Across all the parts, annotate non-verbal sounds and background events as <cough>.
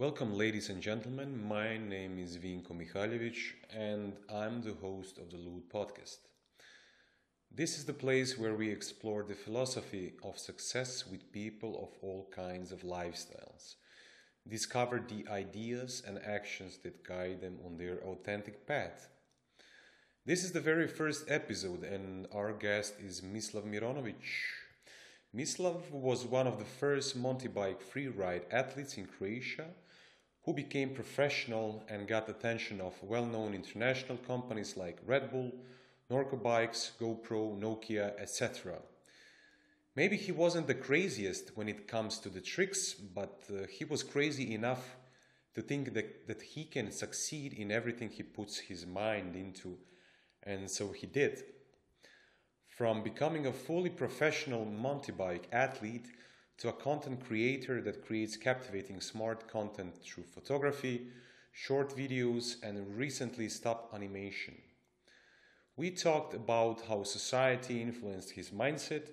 Welcome, ladies and gentlemen. My name is Vinko Mihalovic, and I'm the host of the Loot podcast. This is the place where we explore the philosophy of success with people of all kinds of lifestyles, discover the ideas and actions that guide them on their authentic path. This is the very first episode, and our guest is Mislav Mironovic. Mislav was one of the first mountain bike freeride athletes in Croatia who became professional and got attention of well-known international companies like Red Bull, Norco Bikes, GoPro, Nokia, etc. Maybe he wasn't the craziest when it comes to the tricks, but uh, he was crazy enough to think that, that he can succeed in everything he puts his mind into, and so he did. From becoming a fully professional mountain bike athlete to a content creator that creates captivating smart content through photography, short videos, and recently stop animation. We talked about how society influenced his mindset,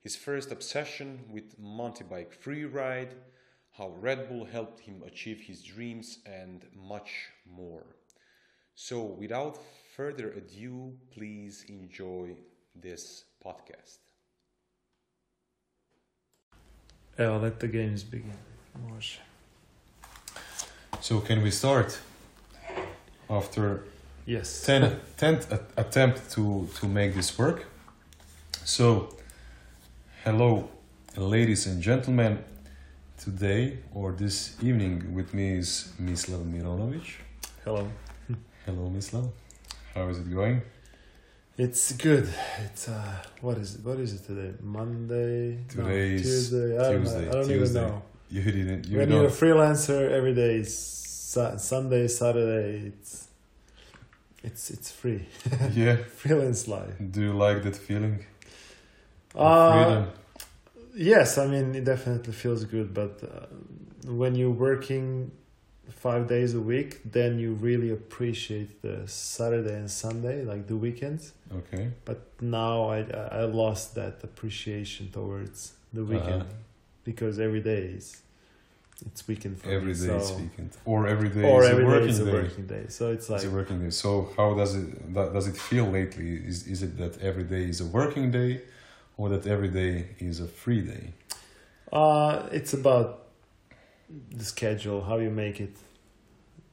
his first obsession with mountain bike freeride, how Red Bull helped him achieve his dreams, and much more. So, without further ado, please enjoy this podcast. Evo, let the games begin. Može. So, can we start after Yes. 10 10th attempt to, to make this work? So, hello, ladies and gentlemen. Today or this evening with me is Mislav Mironovic. Hello. Hello, Mislav. How is it going? It's good. It's uh, what is it? What is it today? Monday. Today is Tuesday. I don't, Tuesday, know. I don't Tuesday. even know. You didn't. You when don't. you're a freelancer, every day is Su- Sunday, Saturday. It's it's it's free. <laughs> yeah. Freelance life. Do you like that feeling? Uh, freedom. Yes, I mean it definitely feels good, but uh, when you're working five days a week, then you really appreciate the Saturday and Sunday, like the weekends. Okay. But now I I lost that appreciation towards the weekend Uh-huh. because every day is it's weekend for Every me. day so, is weekend, or every day or is every a day working is a day. working day. So it's like it's a working day. So how does it does it feel lately? Is is it that every day is a working day, or that every day is a free day? Uh, it's about the schedule, how you make it.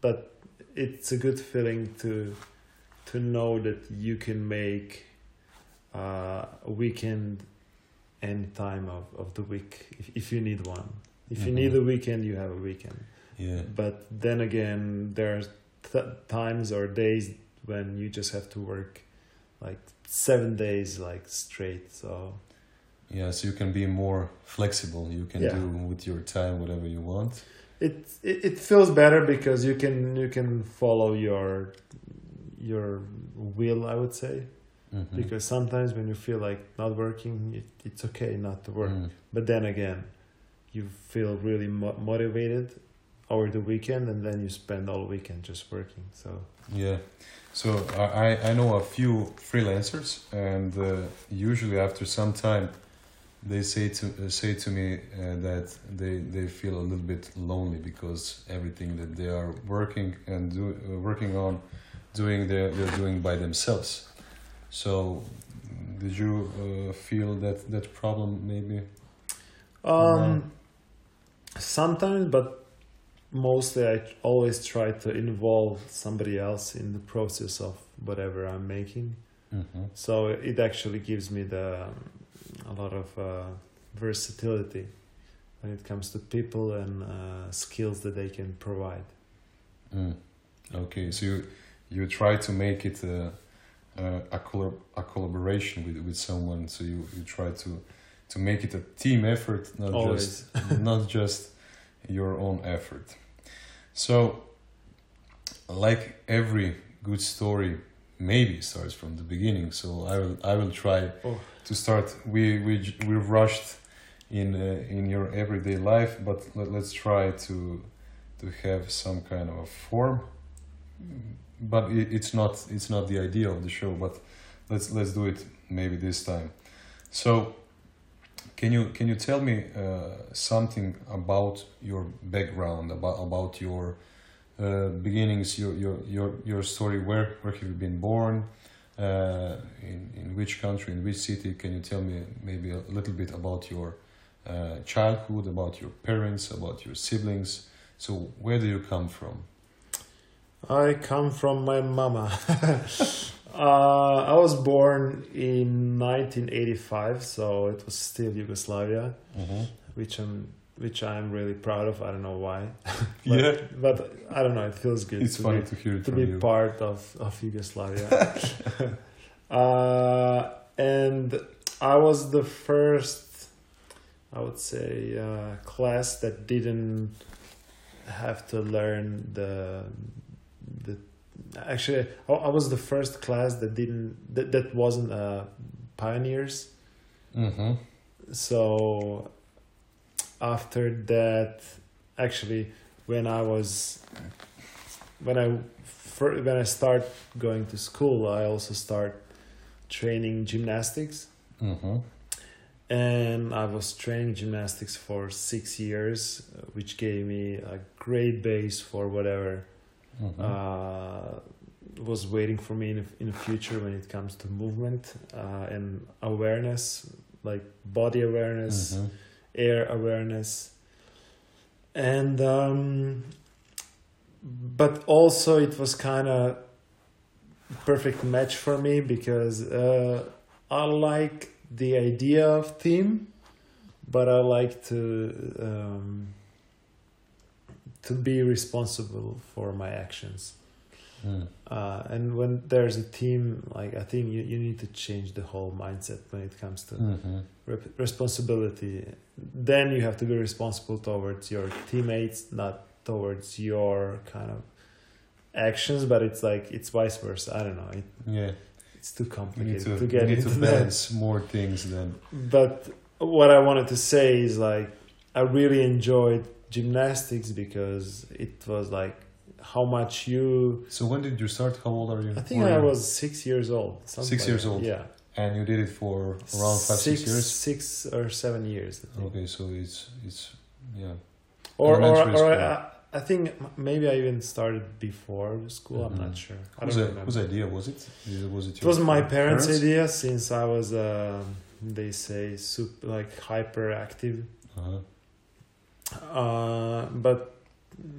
But it's a good feeling to to know that you can make uh, a weekend any time of, of the week if, if you need one. If you Mhm. need a weekend, you have a weekend. Yeah. But then again, there's th- times or days when you just have to work like seven days like straight. So Yeah, so you can be more flexible. You can Yeah. do with your time whatever you want. it, it it feels better because you can you can follow your your will i would say Mhm. because sometimes when you feel like not working it, it's okay not to work Mm. but then again you feel really mo- motivated over the weekend and then you spend all weekend just working so Yeah. So I, I- I know a few freelancers, and uh, usually after some time, they say to uh, say to me uh, that they they feel a little bit lonely because everything that they are working and do, uh, working on, doing they're, they're doing by themselves. So, did you uh, feel that that problem maybe? um sometimes but mostly i always try to involve somebody else in the process of whatever i'm making Mm-hmm. So it actually gives me the a lot of uh, versatility when it comes to people and uh, skills that they can provide. Mm. Okay, so you you try to make it a a, a, collab- a collaboration with with someone. So you, you try to to make it a team effort, not Always. just <laughs> not just your own effort. So, like every good story, maybe starts from the beginning. So I will I will try Oh. to start. We we we rushed in uh, in your everyday life, but let, let's try to to have some kind of a form. But it, it's not it's not the idea of the show. But let's let's do it maybe this time. So, Can you can you tell me uh, something about your background, about about your uh, beginnings, your your your your story? Where where have you been born? Uh, in in which country, in which city? Can you tell me maybe a little bit about your uh, childhood, about your parents, about your siblings? So where do you come from? I come from my mama. <laughs> uh, I was born in 1985, so it was still Yugoslavia, Mm-hmm. which I'm which I'm really proud of. I don't know why. <laughs> but, Yeah. but I don't know. It feels good It's to funny be to hear it to be you. part of of Yugoslavia. <laughs> uh, and I was the first, I would say, uh, class that didn't have to learn the the. Actually, I, I was the first class that didn't that, that wasn't uh, pioneers. Mm-hmm. So after that, actually, when I was when I fir- when I start going to school, I also start training gymnastics, Mm-hmm. and I was training gymnastics for six years, which gave me a great base for whatever Mm-hmm. uh, was waiting for me in the, in the future when it comes to movement uh, and awareness, like body awareness Mm-hmm. Air awareness. And um but also it was kind of perfect match for me because uh i like the idea of team but i like to um to be responsible for my actions Mm. uh, and when there's a team like i think you, you need to change the whole mindset when it comes to Mm-hmm. rep- responsibility then you have to be responsible towards your teammates not towards your kind of actions but it's like it's vice versa i don't know it, Yeah. it's too You need complicated to, to, you get need into to that more things than but what i wanted to say is like i really enjoyed gymnastics because it was like how much you So when did you start? How old are you? i think i was six years old Six years old. yeah And you did it for around five, six, years. six or seven years I think. Okay, so it's it's yeah. or or, Elementary or. I, I think maybe I even started before the school. I'm Mhm. not sure. I Whose, don't remember. whose idea was it- Was it? it was my parents', parents? idea since I was, uh, they say, super like hyperactive. Uh-huh. Uh, but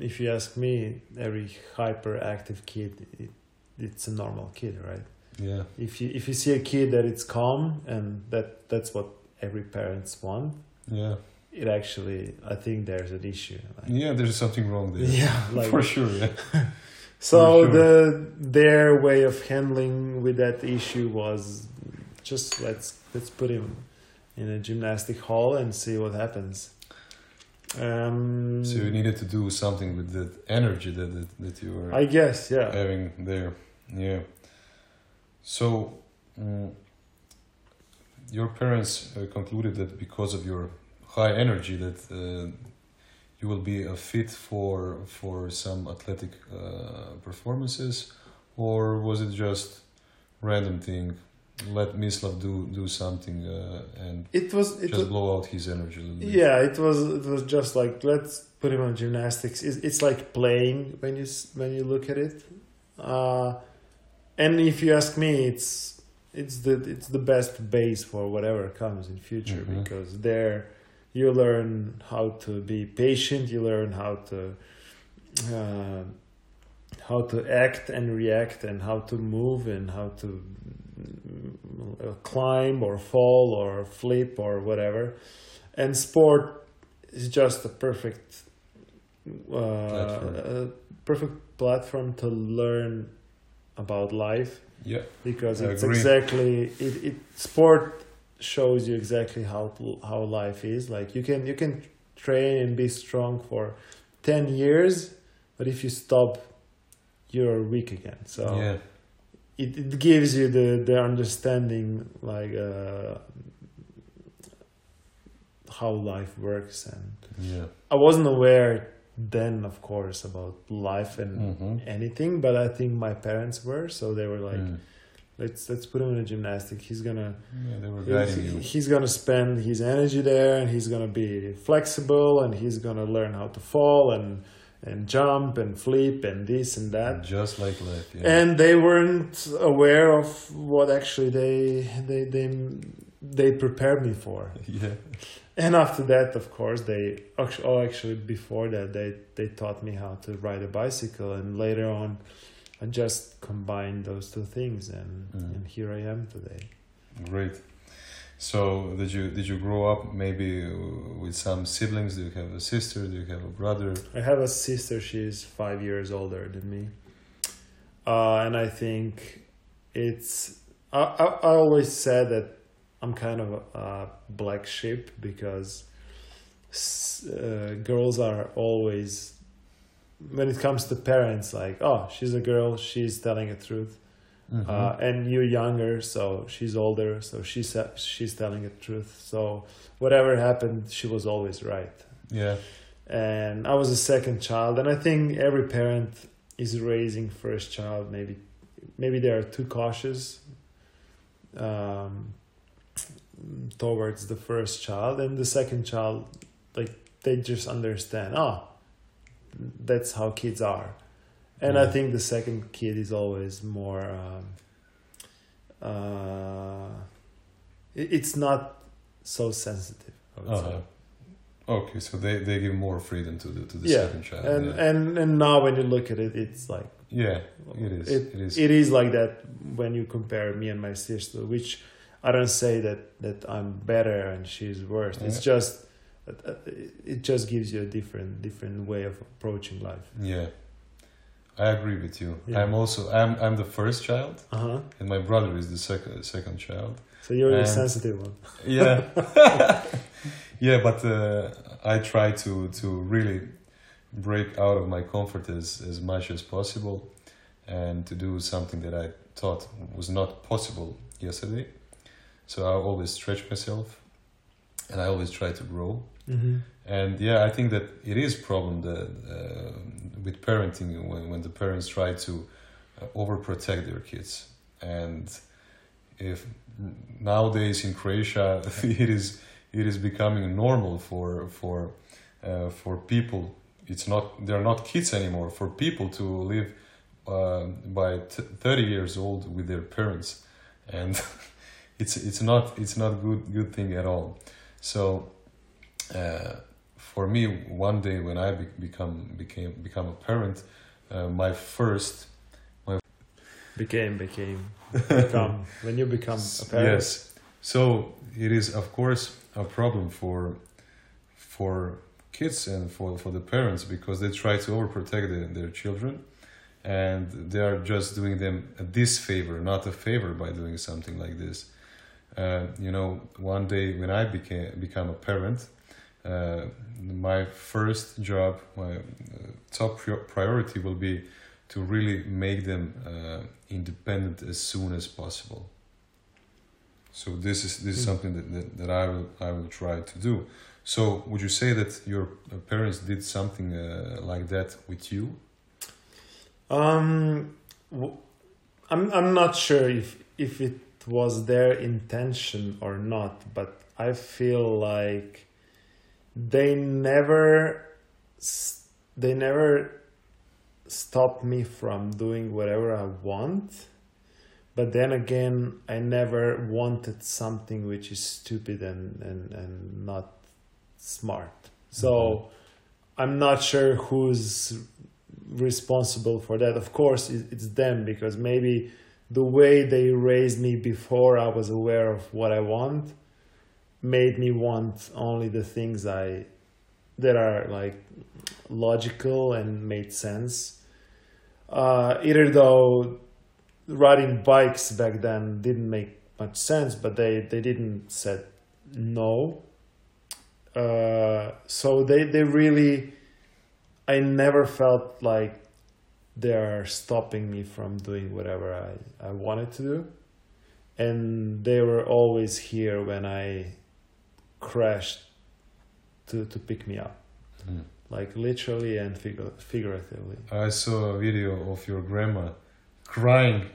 if you ask me, every hyperactive kid, it, it's a normal kid, right? Yeah. If you if you see a kid that it's calm and that that's what every parents want, Yeah. it actually I think there's an issue. Like, Yeah. There's something wrong there. <laughs> yeah, <laughs> like for sure. Yeah. <laughs> So sure. the their way of handling with that issue was just let's let's put him in a gymnastic hall and see what happens. Um, So you needed to do something with that energy that that, that you were I guess, yeah. having there. Yeah. So, mm, your parents uh, concluded that because of your high energy, that uh, you will be a fit for for some athletic uh, performances, or was it just random thing? Let Mislav do do something uh, and It was it just was, blow out his energy a little bit. yeah, it was it was just like let's put him on gymnastics. It's, it's like playing when you when you look at it. Uh, and if you ask me, it's it's the it's the best base for whatever comes in future Mhm. because there you learn how to be patient. You learn how to uh, how to act and react and how to move and how to climb or fall or flip or whatever. And sport is just a perfect uh, Platform. a perfect platform to learn about life Yeah. because I it's agree. exactly it, it sport shows you exactly how how life is like you can you can train and be strong for 10 years but if you stop you're weak again so Yeah. It, it gives you the the understanding like uh how life works and Yeah. i wasn't aware then of course about life and Mhm. anything but i think my parents were so they were like Mm. let's let's put him in a gymnastic. He's gonna Yeah, they were he's, he's gonna spend his energy there, and he's gonna be flexible, and he's gonna learn how to fall and and jump and flip and this and that. Just like life. Yeah. And they weren't aware of what actually they they they they prepared me for. <laughs> yeah. And after that, of course, they actually, oh, actually before that, they they taught me how to ride a bicycle, and later on, I just combined those two things, and Mm. and here I am today. Great. So did you did you grow up maybe with some siblings? Do you have a sister? Do you have a brother? I have a sister; she's five years older than me, uh, and I think it's. I, I I always said that I'm kind of a, a black sheep because uh, girls are always when it comes to parents like oh she's a girl she's telling the truth Mhm. uh, and you're younger so she's older so she's she's telling the truth so whatever happened she was always right yeah. and I was a second child, and I think every parent is raising first child. Maybe, maybe they are too cautious um, towards the first child, and the second child, like they just understand. Oh, that's how kids are, and I think the second kid is always more. Um, uh, it- it's not so sensitive. I would. Uh-huh. Okay, so they, they give more freedom to the to the Yeah, second child. and yeah. and and now when you look at it, it's like yeah, it is. It, it is. it is like that when you compare me and my sister, which I don't say that that I'm better and she's worse. It's just it just gives you a different different way of approaching life. yeah, I agree with you. Yeah. I'm also I'm I'm the first child, Uh huh. and my brother is the second second child. So you're the And- sensitive one. <laughs> Yeah, <laughs> yeah, but uh, I try to to really break out of my comfort as as much as possible, and to do something that I thought was not possible yesterday. So I always stretch myself, and I always try to grow. Mm-hmm. And yeah, I think that it is problem that uh, with parenting when when the parents try to uh, overprotect their kids, and if nowadays in Croatia <laughs> it is it is becoming normal for for uh, for people. It's not they're not kids anymore. For people to live uh, by t- thirty years old with their parents, and <laughs> it's it's not it's not good good thing at all. So uh, for me, one day when I be- become became become a parent, uh, my first Became became <laughs> become when you become a parent. yes. So it is of course a problem for for kids and for for the parents because they try to overprotect their, their children, and they are just doing them a disfavor, not a favor, by doing something like this. Uh, you know, one day when I became become a parent, uh, my first job, my uh, top pri- priority will be to really make them uh, independent as soon as possible. So this is this is Mm. something that, that, that I will I will try to do. So would you say that your uh, parents did something uh, like that with you? Um, w- I'm I'm not sure if if it was their intention or not, but I feel like they never they never stop me from doing whatever I want. But then again, I never wanted something which is stupid and, and, and not smart. So mm-hmm. I'm not sure who's responsible for that. Of course, it's them because maybe the way they raised me before I was aware of what I want made me want only the things I that are like logical and made sense. Uh, either though riding bikes back then didn't make much sense, but they, they didn't said no. Uh, so they, they really I never felt like they're stopping me from doing whatever I, I wanted to do. And they were always here when I crashed to, to pick me up, Mm. like literally and figu- figuratively. I saw a video of your grandma crying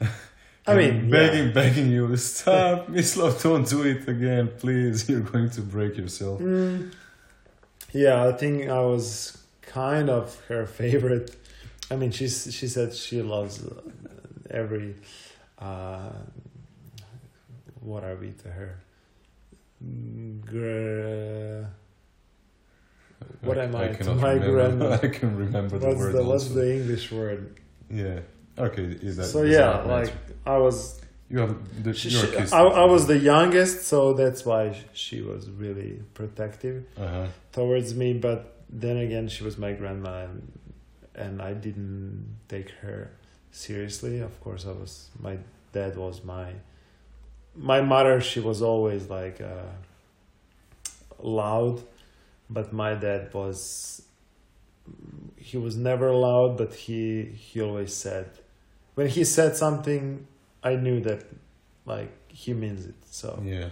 <laughs> I mean, begging, yeah. begging you, stop, Mislav, don't do it again, please. You're going to break yourself. Mm, yeah, I think I was kind of her favorite. I mean, she's she said she loves uh, every. Uh, what are we to her? Gr- What am I cannot my remember. grandma? <laughs> I can remember the what's word the what's the English word? Yeah. Okay. Is that, so is yeah, that like I was you have the, She, your she- I, I was the youngest, so that's why she was really protective Uh-huh. towards me. But then again, she was my grandma, and and I didn't take her seriously. Of course, I was. My dad was my. My mother, she was always like uh, loud, but my dad was. He was never loud, but he he always said, when he said something, I knew that, like he means it. So Yeah.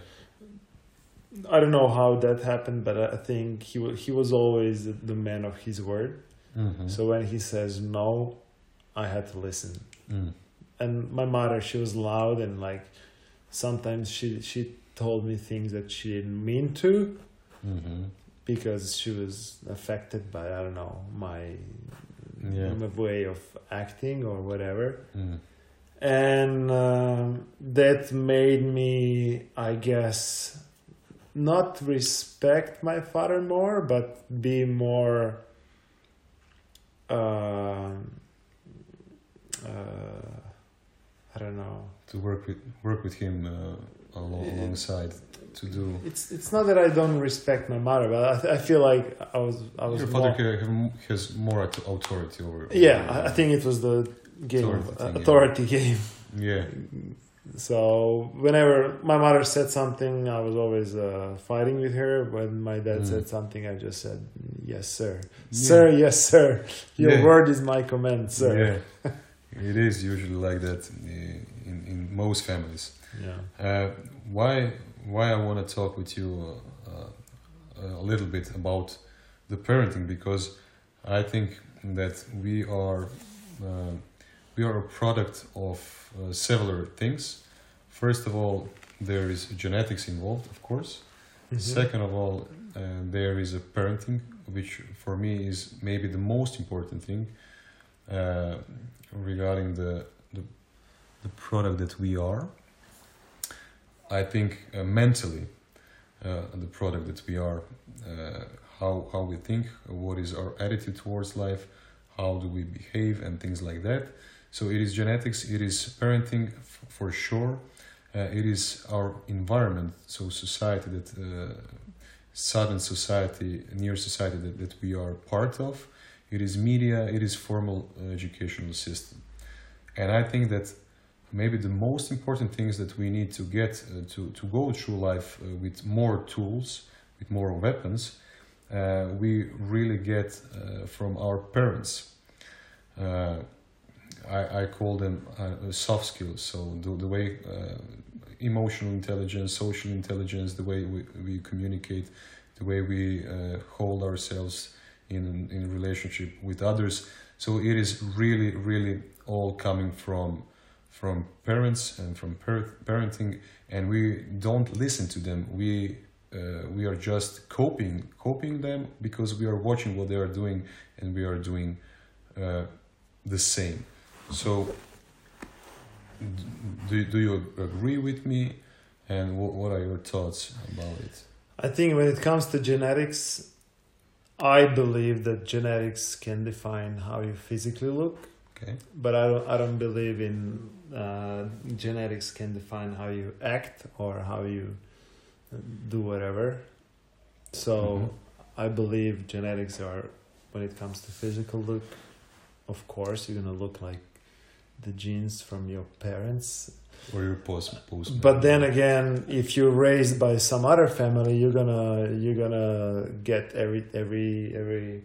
I don't know how that happened, but I think he he was always the man of his word. Mhm. So when he says no, I had to listen. Mm. And my mother, she was loud and like sometimes she she told me things that she didn't mean to Mhm. because she was affected by I don't know my Yeah. my way of acting or whatever. Mm. and um, that made me i guess not respect my father more but be more um uh, i don't know To work with work with him uh, along, Yeah. alongside to do. it's it's not that i don't respect my mother but i, I feel like i was i was Your father more, has more authority over. yeah over- I, I think it was the game Authority of, thing, yeah. authority <laughs> game Yeah. So whenever my mother said something, I was always uh, fighting with her. When my dad Mm. said something, I just said, "Yes, sir, Yeah. sir, yes, sir. Your Yeah. word is my command, sir." Yeah. <laughs> it is usually like that uh, in, in most families. Yeah. Uh, why why I want to talk with you uh, uh, a little bit about the parenting because I think that we are uh, we are a product of uh, several things. First of all, there is genetics involved, of course. Mhm. Second of all, uh, there is a parenting, which for me is maybe the most important thing uh, regarding the, the product that we are. I think uh, mentally, uh, the product that we are, uh, how how we think, what is our attitude towards life, how do we behave, and things like that. So it is genetics, it is parenting for sure. Uh, it is our environment, so society that uh, southern society, near society that, that we are part of. It is media, it is formal uh, educational system, and I think that maybe the most important things that we need to get uh, to to go through life uh, with more tools, with more weapons, uh, we really get uh, from our parents. Uh, I, I call them uh, soft skills. So the, the way emotional intelligence, social intelligence, the way we, we communicate, the way we hold ourselves in in relationship with others. So it is really, really all coming from from parents and from par- parenting, and we don't listen to them. We uh, we are just coping coping them because we are watching what they are doing, and we are doing uh, the same. So, do, do you agree with me? And what are your thoughts about it? I think when it comes to genetics, I believe that genetics can define how you physically look, Okay. but I don't. I don't believe in uh, genetics can define how you act or how you do whatever. So Mhm. I believe genetics are when it comes to physical look. Of course, you're gonna look like the genes from your parents. Or your post post. But then again, if you're raised by some other family, you're gonna you're gonna get every every every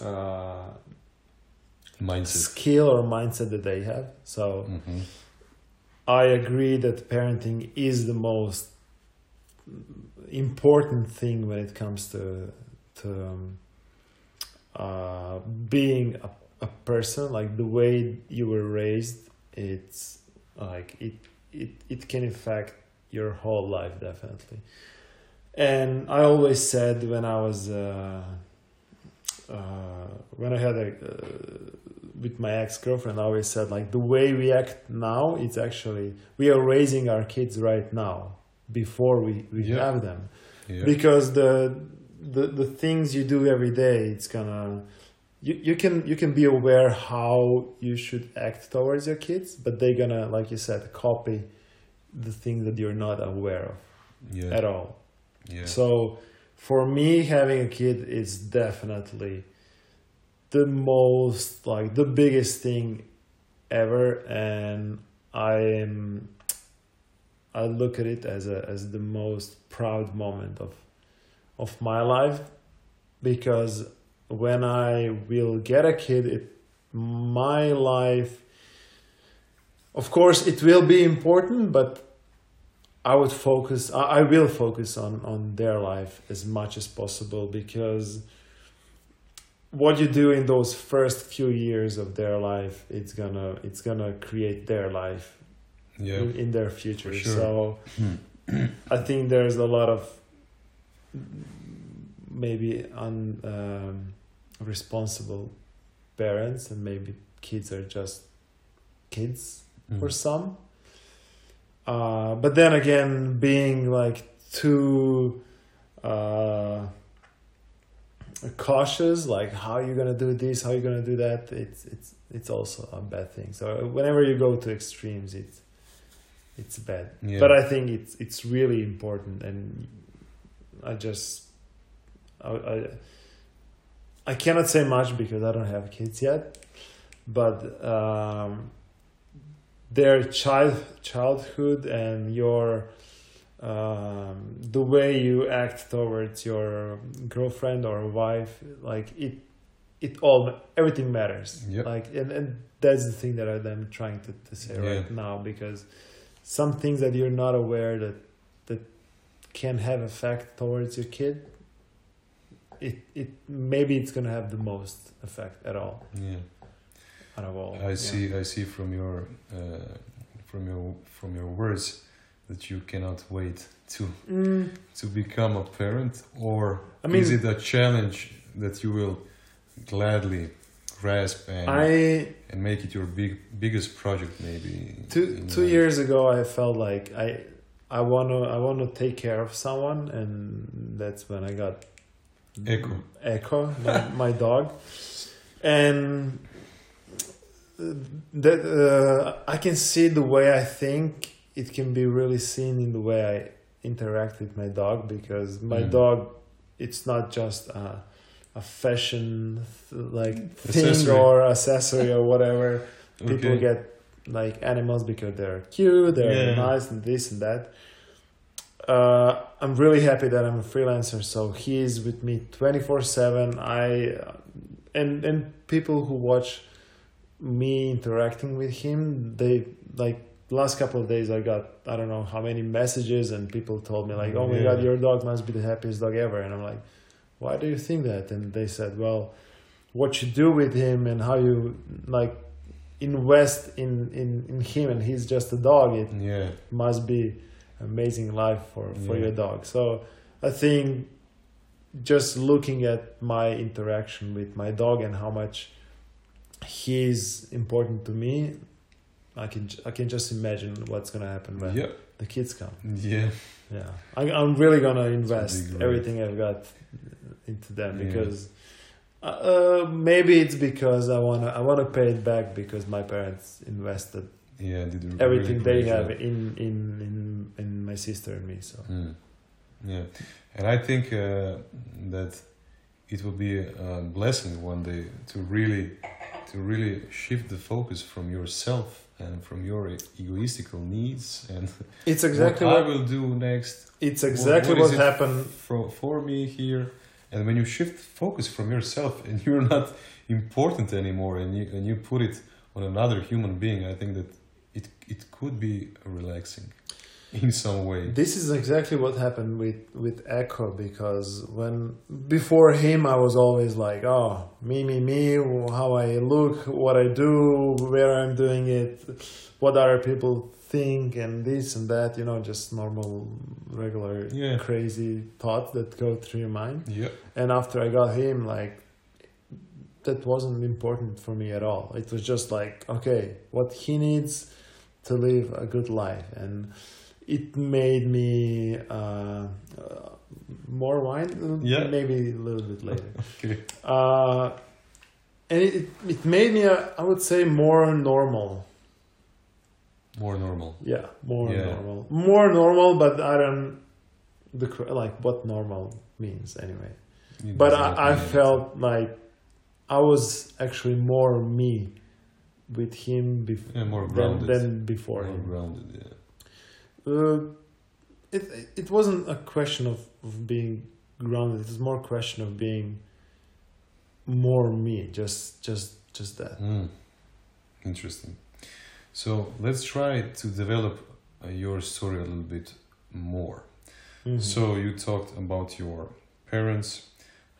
uh, mindset. skill or mindset that they have. So hmm I agree that parenting is the most important thing when it comes to to um, uh, being a, a person. Like the way you were raised, it's like it it it can affect your whole life definitely and i always said when i was uh, uh, when i had a uh, with my ex-girlfriend i always said like the way we act now it's actually we are raising our kids right now before we, we Yeah. have them Yeah. because the, the the things you do every day it's gonna you, you can you can be aware how you should act towards your kids but they're gonna like you said copy the things that you're not aware of yeah. at all yeah. so for me having a kid is definitely the most like the biggest thing ever and i am i look at it as a as the most proud moment of of my life because when i will get a kid it my life of course it will be important but I would focus. I I will focus on on their life as much as possible because what you do in those first few years of their life, it's gonna it's gonna create their life yeah. in, in their future. Sure. So <clears throat> I think there's a lot of maybe un um, responsible parents and maybe kids are just kids Mm. for some. Uh, but then again, being like too uh, cautious, like how you're gonna do this, how you're gonna do that, it's it's it's also a bad thing. So whenever you go to extremes, it's it's bad. Yeah. But I think it's it's really important, and I just I, I I cannot say much because I don't have kids yet, but um, their child childhood and your um, the way you act towards your girlfriend or wife, like it it all everything matters. Yep. Like and, and that's the thing that I'm trying to, to say Yeah. right now because some things that you're not aware that that can have effect towards your kid it it maybe it's gonna have the most effect at all Yeah. Out of all I Yeah. see. I see from your uh, from your from your words that you cannot wait to Mm, to become a parent, or I mean- is it a challenge that you will gladly grasp and I and make it your big biggest project maybe? two two life? years ago I felt like I I wanna I wanna take care of someone and that's when I got Echo. Echo, my, my dog, and that uh, I can see the way I think it can be really seen in the way I interact with my dog because my Mm. dog, it's not just a, a fashion like thing Accessory. or accessory or whatever. <laughs> People Okay. get like animals because they're cute, they're Yeah. nice, and this and that. Uh, I'm really happy that I'm a freelancer, so he is with me twenty four seven. I and and people who watch me interacting with him, they like last couple of days I got I don't know how many messages and people told me like, oh my Yeah. god, your dog must be the happiest dog ever, and I'm like, why do you think that? And they said, well, what you do with him and how you like invest in in in him, and he's just a dog. It Yeah. must be amazing life for for Yeah. your dog so i think just looking at my interaction with my dog and how much he's important to me i can i can just imagine what's going to happen when Yeah. the kids come Yeah. yeah I, i'm really going to invest everything i've got into them Yeah. because uh, maybe it's because I wanna I wanna pay it back because my parents invested Yeah. Did really everything they have job. in in in in my sister and me. So Mm. Yeah, and I think uh, that it will be a blessing one day to really, to really shift the focus from yourself and from your egoistical needs and <laughs> it's exactly what, what, I will do next it's exactly what what, it happened. for for me here. And when you shift focus from yourself <laughs> and you're not important anymore, and you and you put it on another human being, I think that it it could be relaxing. <laughs> in some way. This is exactly what happened with with Echo because when before him I was always like, oh, me, me, me, how I look, what I do, where I'm doing it, what other people think, and this and that. You know, just normal, regular, Yeah. crazy thoughts that go through your mind. Yeah. And after I got him, like that wasn't important for me at all. It was just like, okay, what he needs to live a good life, and it made me uh, uh, more wine. Yeah. maybe a little bit later. <laughs> Okay. Uh, and it, it made me, uh, I would say, more normal. More normal. Yeah, more Yeah. normal, more normal. But I don't the like what normal means anyway. It but I, I felt like I was actually more me with him bef- Yeah, more than, than before More him. grounded. Yeah. Uh, it it wasn't a question of, of being grounded. It was more a question of being more me. Just just just that. Mm. Interesting. So let's try to develop uh, your story a little bit more. Mhm. So you talked about your parents,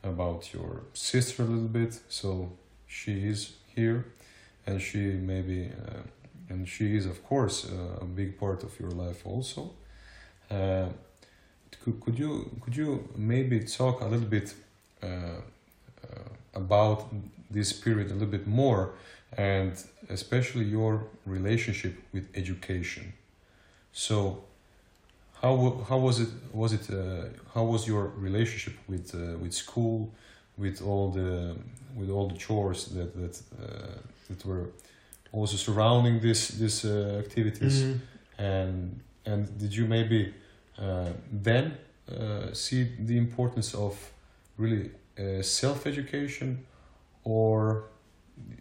about your sister a little bit. So she is here, and she maybe, uh, and she is of course uh, a big part of your life also. Uh, could could you could you maybe talk a little bit uh, uh, about this period a little bit more, and especially your relationship with education. So how how was it was it uh, how was your relationship with uh, with school with all the with all the chores that that that were also surrounding this this uh, activities. Mhm. and and did you maybe uh, then uh, see the importance of really uh, self education or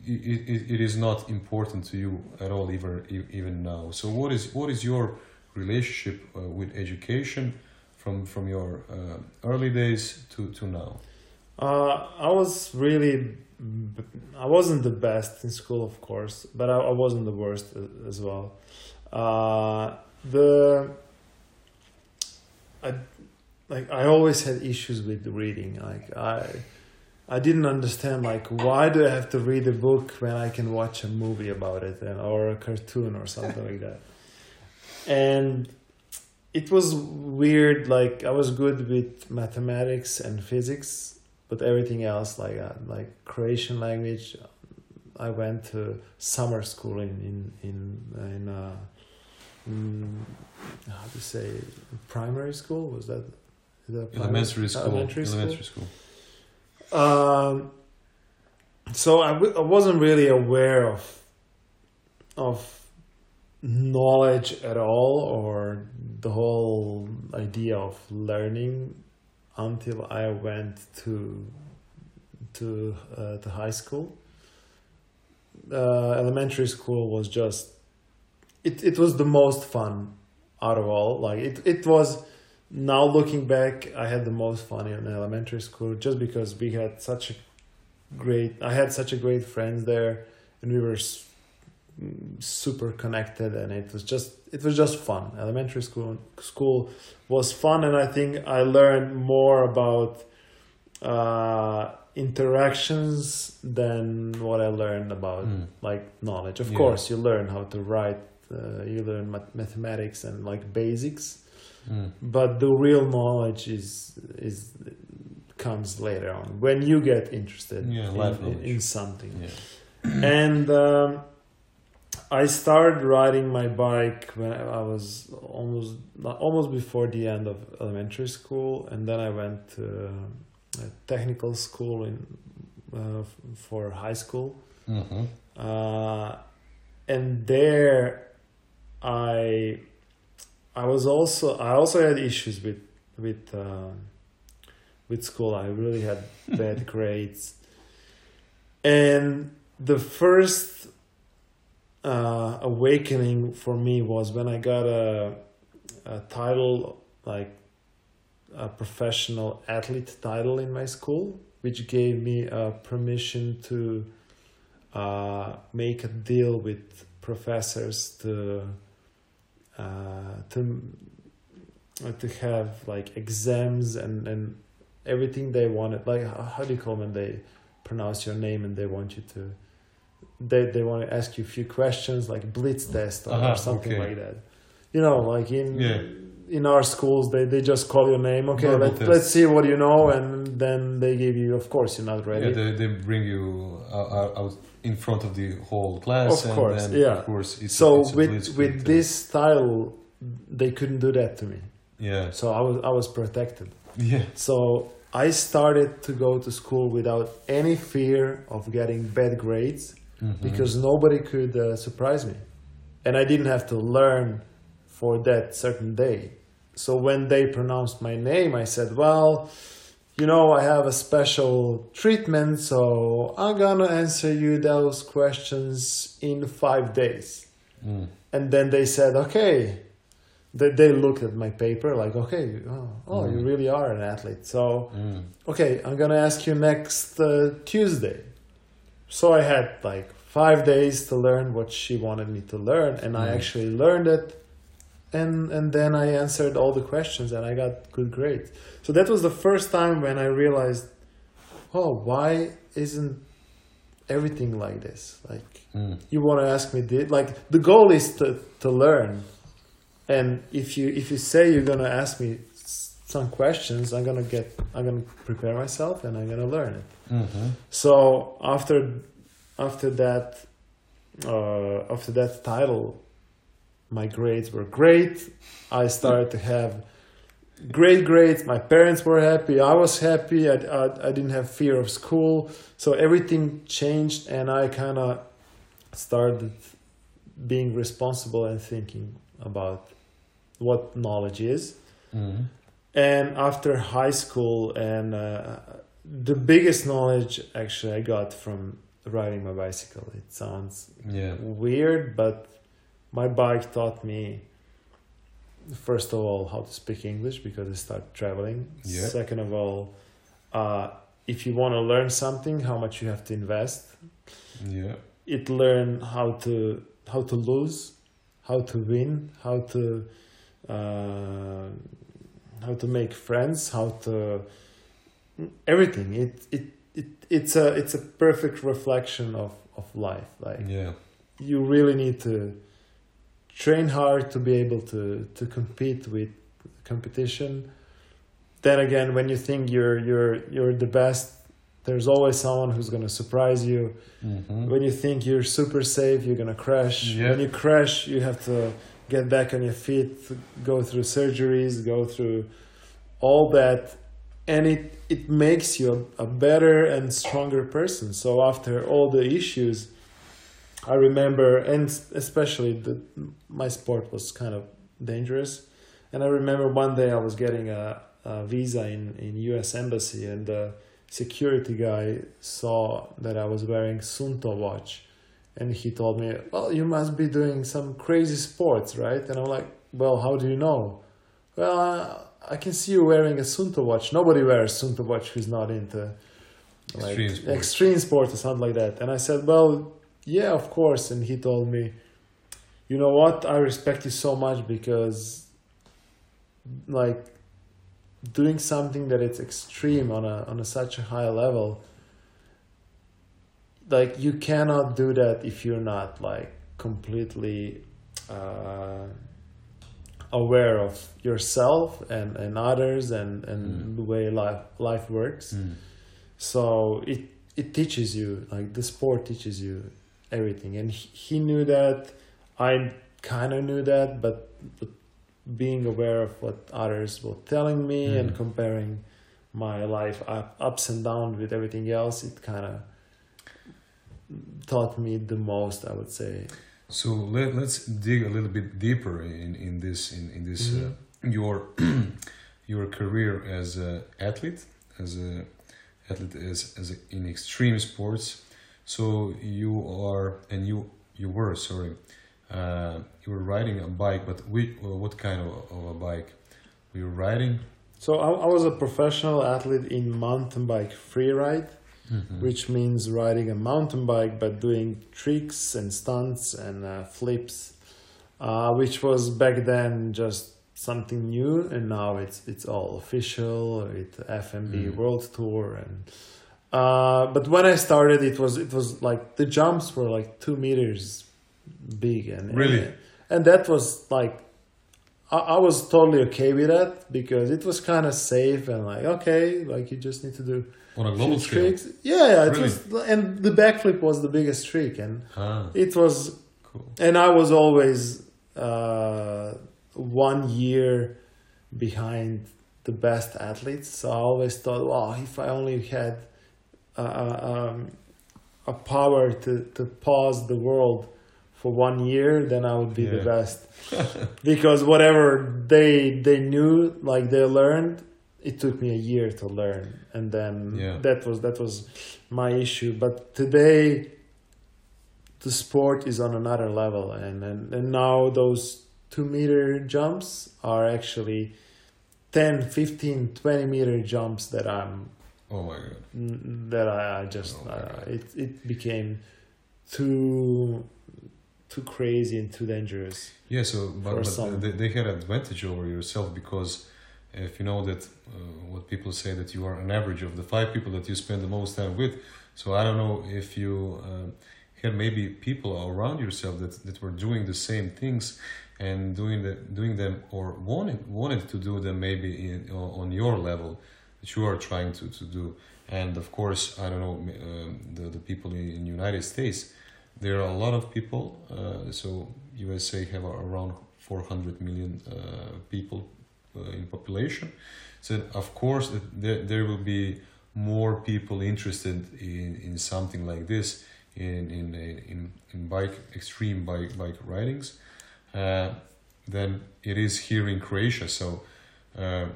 it, it, it is not important to you at all even even now? So what is what is your relationship uh, with education from from your uh, early days to to now Uh, I was really, I wasn't the best in school, of course, but I, I wasn't the worst as well. Uh, the, I, like I always had issues with reading. Like I, I didn't understand like why do I have to read a book when I can watch a movie about it and or a cartoon or something like that. And it was weird. Like I was good with mathematics and physics, but everything else, like uh, like Croatian language, I went to summer school in in in in, uh, in how to say primary school? Was that elementary school. Elementary school? Elementary school. Um, so I, w- I wasn't really aware of of knowledge at all or the whole idea of learning until I went to to uh, high school. Uh, elementary school was just it, it was the most fun out of all. Like it, it was now looking back, I had the most fun in elementary school just because we had such a great. I had such a great friends there, and we were super connected, and it was just it was just fun. Elementary school school was fun, and I think I learned more about uh, interactions than what I learned about Mm. like knowledge. Of Yeah. course, you learn how to write. Uh, you learn math- mathematics and like basics Mm. but the real knowledge is is comes later on when you get interested Yeah, in, in, in something yeah and um, i started riding my bike when i was almost almost before the end of elementary school and then i went to a technical school in uh, for high school. Hmm uh, and there I I was also I also had issues with with um, with school. I really had bad <laughs> grades, and the first uh, awakening for me was when I got a a title like a professional athlete title in my school, which gave me a permission to uh, make a deal with professors to uh, to to have like exams and and everything they wanted. Like how do you call when they pronounce your name and they want you to they they want to ask you a few questions like blitz test or, Uh-huh, or something okay. like that. You know, like in Yeah. in our schools they, they just call your name. Okay, Verbal let, test. let's see what you know, and then they give you. Of course, you're not ready. Yeah, they, they bring you out, in front of the whole class, Of and course, then yeah. of course it's so it's with with this style, they couldn't do that to me. yeah, So I was I was protected. yeah, So I started to go to school without any fear of getting bad grades Mhm. because nobody could uh, surprise me, and I didn't have to learn for that certain day. So when they pronounced my name, I said, "Well." You know, I have a special treatment, so I'm gonna answer you those questions in five days. Mm. And then they said, okay. They, they looked at my paper like, okay, oh, oh you Mm. really are an athlete. So, Mm. okay, I'm going to ask you next uh, Tuesday. So I had like five days to learn what she wanted me to learn. And I Mm. actually learned it. And, and then I answered all the questions and I got good grades. So that was the first time when I realized, oh, why isn't everything like this? Like, Mm. you want to ask me this like the goal is to, to learn and if you if you say you're going to ask me some questions i'm to get i'm to prepare myself and i'm to learn it. Mhm. so after after that uh, after that title my grades were great. I started to have great grades. My parents were happy. I was happy. I, I, I didn't have fear of school. So everything changed and i kind of started being responsible and thinking about what knowledge is. Mhm. And after high school and uh, the biggest knowledge actually i got from riding my bicycle it sounds Yeah. weird but my bike taught me first of all how to speak english because i started traveling Yeah. second of all uh, if you want to learn something how much you have to invest Yeah. it learn how to how to lose how to win how to uh, how to make friends how to everything it it, it it's a it's a perfect reflection of of life like Yeah. you really need to train hard to be able to to compete with competition then again when you think you're you're you're the best there's always someone who's going to surprise you Mhm. when you think you're super safe you're going to crash Yeah. when you crash you have to get back on your feet go through surgeries go through all that and it it makes you a, a better and stronger person. So after all the issues i remember and especially the my sport was kind of dangerous. And i remember one day i was getting a, a visa in in us embassy and the security guy saw that i was wearing Suunto watch and he told me well you must be doing some crazy sports right and i'm like well how do you know well uh, I can see you wearing a Suunto watch. Nobody wears Suunto watch who's not into like Extreme sport. extreme sport or something like that. And I said, well, yeah, of course. And he told me, you know what? I respect you so much because like doing something that it's extreme on a on a such a high level like you cannot do that if you're not like completely uh, aware of yourself and, and others and, and Mm. the way life life works. Mm. So it it teaches you like the sport teaches you everything, and he, he knew that. I kind of knew that, but, but being aware of what others were telling me and Mm. comparing my life up, ups and downs with everything else, it kind of taught me the most. I would say. So let, let's dig a little bit deeper in, in this in, in this uh, your <clears throat> your career as an athlete as a athlete as, as a, in extreme sports. So you are and you you were sorry uh, you were riding a bike, but we, what kind of, of a bike were you riding? So I, I was a professional athlete in mountain bike freeride. Mhm. which means riding a mountain bike but doing tricks and stunts and uh, flips uh, which was back then just something new, and now it's it's all official. It's FMB Mm. World Tour, and uh, but when I started, it was it was like the jumps were like two meters big, and Really? and, and that was like. I I was totally okay with that because it was kind of safe and like okay, like you just need to do On a global scale. tricks. Yeah, yeah, it Really? was, and the backflip was the biggest trick, and Ah, it was, cool. and I was always uh, one year behind the best athletes. So I always thought, wow, if I only had uh, uh, um, a power to to pause the world for one year, then I would be the best. <laughs> because whatever they they knew, like they learned, it took me a year to learn, and then Yeah. that was that was my issue. But today, the sport is on another level, and and, and now those two meter jumps are actually 10 15 20 meter jumps that i'm Oh my god. that i, I just Oh uh, it, it became too too crazy and too dangerous Yeah, so but, but they, they had advantage over yourself because if you know that uh, what people say that you are an average of the five people that you spend the most time with. So I don't know if you um had maybe people around yourself that, that were doing the same things and doing the doing them or wanted wanted to do them maybe in, on your level that you are trying to, to do. And of course, I don't know um, the the people in, in United States there are a lot of people. Uh, so USA have around 400 million uh, people uh, in population. So of course there, there will be more people interested in, in something like this in in in, in bike extreme bike bike ridings uh, than it is here in Croatia. So. Uh,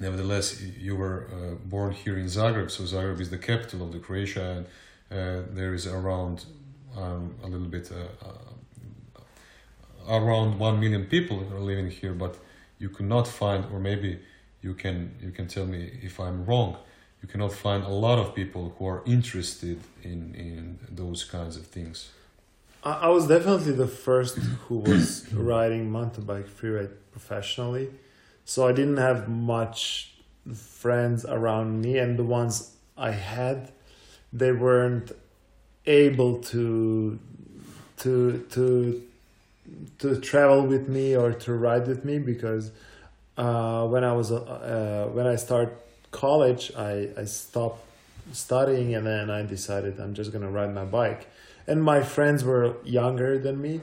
Nevertheless, you were uh, born here in Zagreb, so Zagreb is the capital of the Croatia, and uh, there is around um, a little bit uh, uh, around one million people living here, but you cannot find, or maybe you can you can tell me if I'm wrong. You cannot find a lot of people who are interested in in those kinds of things. I, was definitely the first who was <coughs> riding mountain bike freeride professionally so i didn't have much friends around me and the ones i had they weren't able to to to to travel with me or to ride with me because uh, when I was uh, uh, when I start college, I I stopped studying and then I decided I'm just gonna ride my bike. And my friends were younger than me,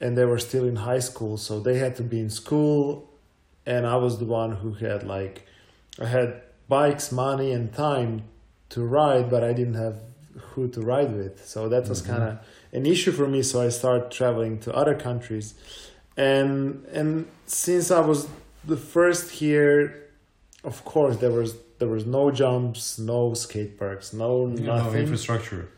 and they were still in high school, so they had to be in school, and I was the one who had like I had bikes, money, and time to ride, but I didn't have who to ride with. So that was Mhm. kind of an issue for me. So I started traveling to other countries, and and since I was the first here, of course there was there was no jumps, no skate parks, no nothing. infrastructure.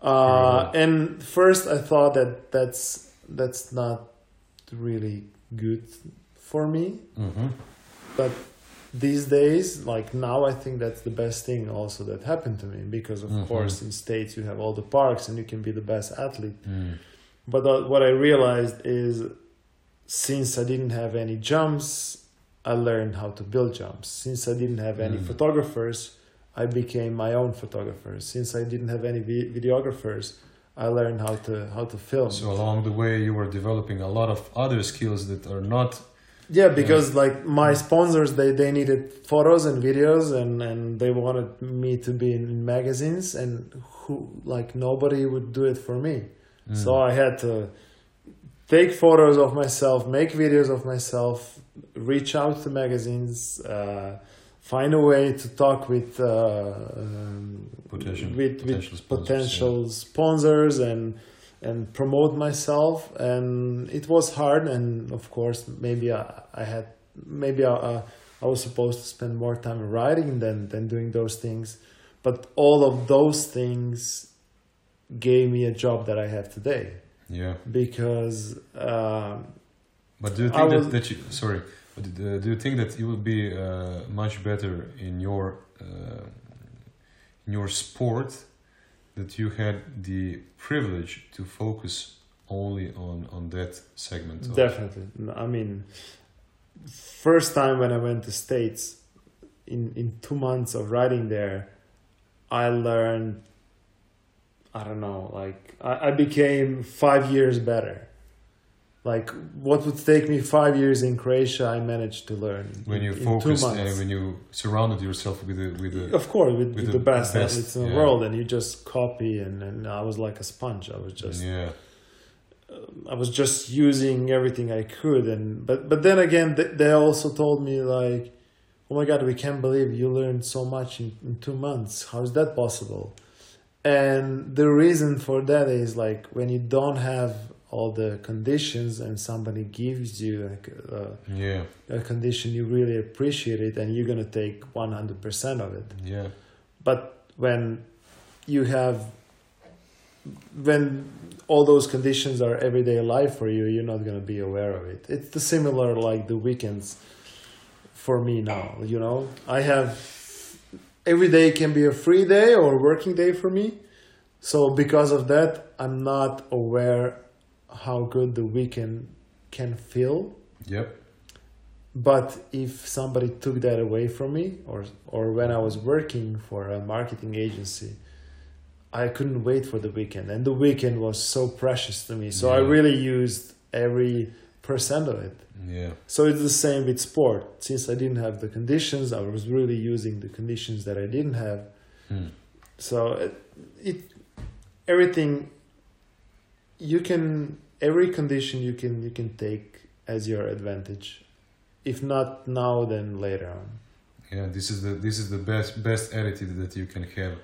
Uh, and first I thought that that's that's not really good for me. Mm-hmm. But these days, like now, I think that's the best thing also that happened to me because, of Mhm. course, in states you have all the parks and you can be the best athlete. Mm. But uh, what I realized is, since I didn't have any jumps, I learned how to build jumps. Since I didn't have any Mm. photographers, I became my own photographer. Since I didn't have any vi- videographers, I learned how to how to film. So along the way, you were developing a lot of other skills that are not. Yeah, because like my sponsors, they, they needed photos and videos, and, and they wanted me to be in magazines, and who like nobody would do it for me. Mm. So I had to take photos of myself, make videos of myself, reach out to magazines, uh, find a way to talk with uh, um, Potential- with, potential with sponsors, potential sponsors and and promote myself. And it was hard, and of course, maybe I, I had maybe I, I I was supposed to spend more time writing than than doing those things, but all of those things gave me a job that I have today Yeah, because um, but do you think was- that, that you sorry? But uh, do you think that you would be uh, much better in your uh, in your sport that you had the privilege to focus only on on that segment. of- Definitely. I mean, first time when I went to States, in in two months of riding there, I learned. I don't know, like I, I became five years better. Like what would take me five years in Croatia, I managed to learn when you in focused uh, and when you surrounded yourself with the with the Of course, with, with with the the, best, best, athletes in the yeah. world, and you just copy, and, and I was like a sponge. I was just yeah I was just using everything I could, and but but then again, they, they also told me like, "Oh my God, we can't believe you learned so much in, in two months. How is that possible?" And the reason for that is like when you don't have all the conditions, and somebody gives you like a, yeah a condition you really appreciate it, and you're gonna take one hundred percent of it. yeah But when you have, when all those conditions are everyday life for you, you're not going to be aware of it. It's the similar like the weekends for me now. You know, I have every day can be a free day or working day for me. So because of that, I'm not aware how good the weekend can feel. Yep. But if somebody took that away from me or or when i was working for a marketing agency i couldn't wait for the weekend. And the weekend was so precious to me. So i really used every percent of it. Yeah. So it's the same with sport. Since i didn't have the conditions i was really using the conditions that i didn't have. Hmm. so it, it everything you can every condition you can you can take as your advantage. If not now then later on. Yeah this is the this is the best best attitude that you can have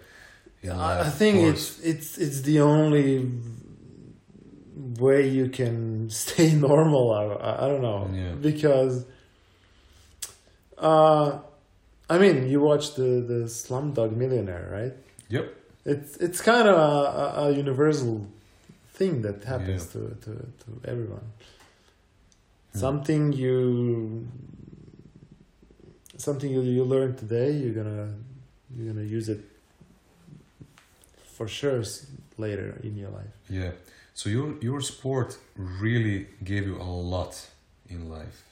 I, life, I of think course. it's it's it's the only way you can <laughs> stay normal I, I, I don't know. Yeah. because uh I mean you watch the the Slumdog Millionaire right? Yep. It's it's kind of a, a universal thing that happens to, to, to everyone. Hmm. Something you something you, you learn today, you're gonna you're gonna use it for sure later in your life. Yeah. So your your sport really gave you a lot in life.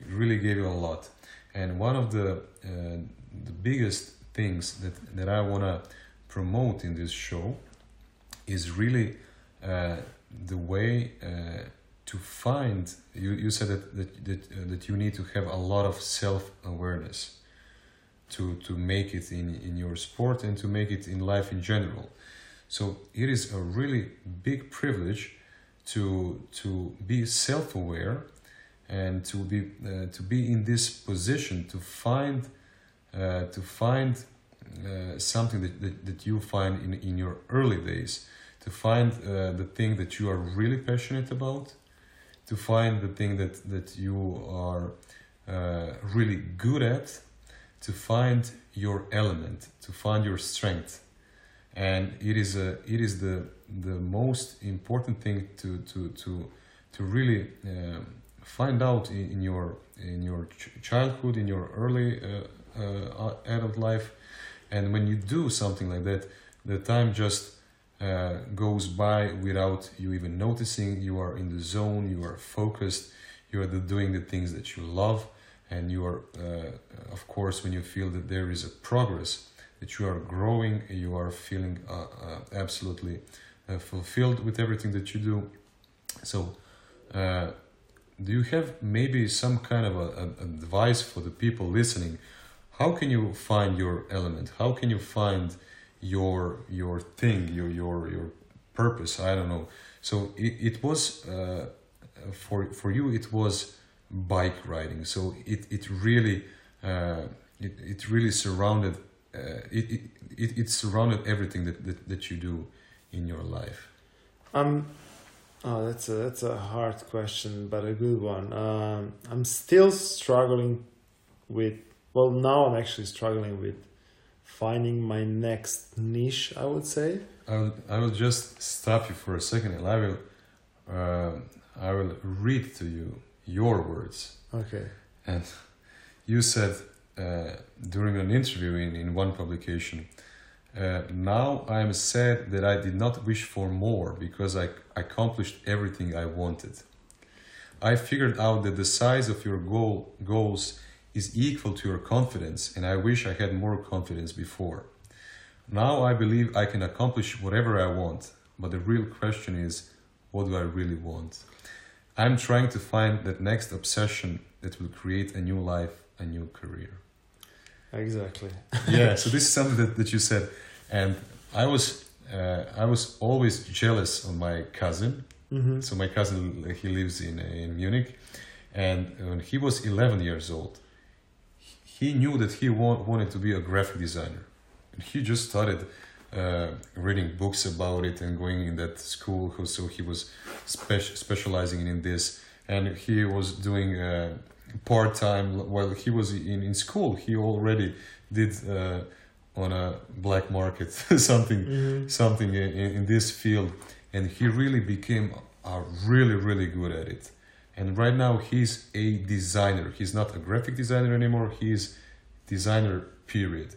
It really gave you a lot. And one of the uh, the biggest things that that I wanna promote in this show is really uh, the way uh, to find. You you said that that that, uh, that you need to have a lot of self awareness to to make it in in your sport and to make it in life in general. So it is a really big privilege to to be self-aware and to be uh, to be in this position to find uh, to find uh, something that, that, that you find in, in your early days to find uh, the thing that you are really passionate about to find the thing that that you are uh, really good at to find your element to find your strength. And it is a it is the the most important thing to to to to really um, find out in, in your in your ch- childhood in your early uh, uh, adult life. And when you do something like that the time just uh, goes by without you even noticing you are in the zone you are focused you are doing the things that you love and you are uh, of course when you feel that there is a progress that you are growing, you are feeling uh, uh, absolutely uh, fulfilled with everything that you do. So, uh, do you have maybe some kind of a, a advice for the people listening? How can you find your element? How can you find your your thing, your your your purpose? I don't know. So it, it was uh, for for you. It was bike riding. So it it really uh, it it really surrounded uh, it, it, it, it surrounded everything that, that, that you do in your life. Um, oh, that's a that's a hard question, but a good one. Um, I'm still struggling with. Well, now I'm actually struggling with finding my next niche. I would say. I will, I will just stop you for a second and I will, uh, I will read to you your words. Okay. And you said uh, during an interview in, in one publication Uh, now I am sad that I did not wish for more because I accomplished everything I wanted. I figured out that the size of your goal, goals is equal to your confidence, and I wish I had more confidence before. Now I believe I can accomplish whatever I want, but the real question is what do I really want? I'm trying to find that next obsession that will create a new life, a new career. Exactly. <laughs> yeah, so this is something that, that you said. And I was uh, I was always jealous of my cousin. Mm-hmm. So my cousin he lives in in Munich, and when he was 11 years old, he knew that he wa- wanted to be a graphic designer, and he just started uh, reading books about it and going in that school. So he was spe- specializing in this, and he was doing uh, part time while he was in in school. He already did. Uh, on a black market <laughs> something Mhm. something in, in this field and he really became uh, really really good at it and right now he's a designer. He's not a graphic designer anymore. He's designer period.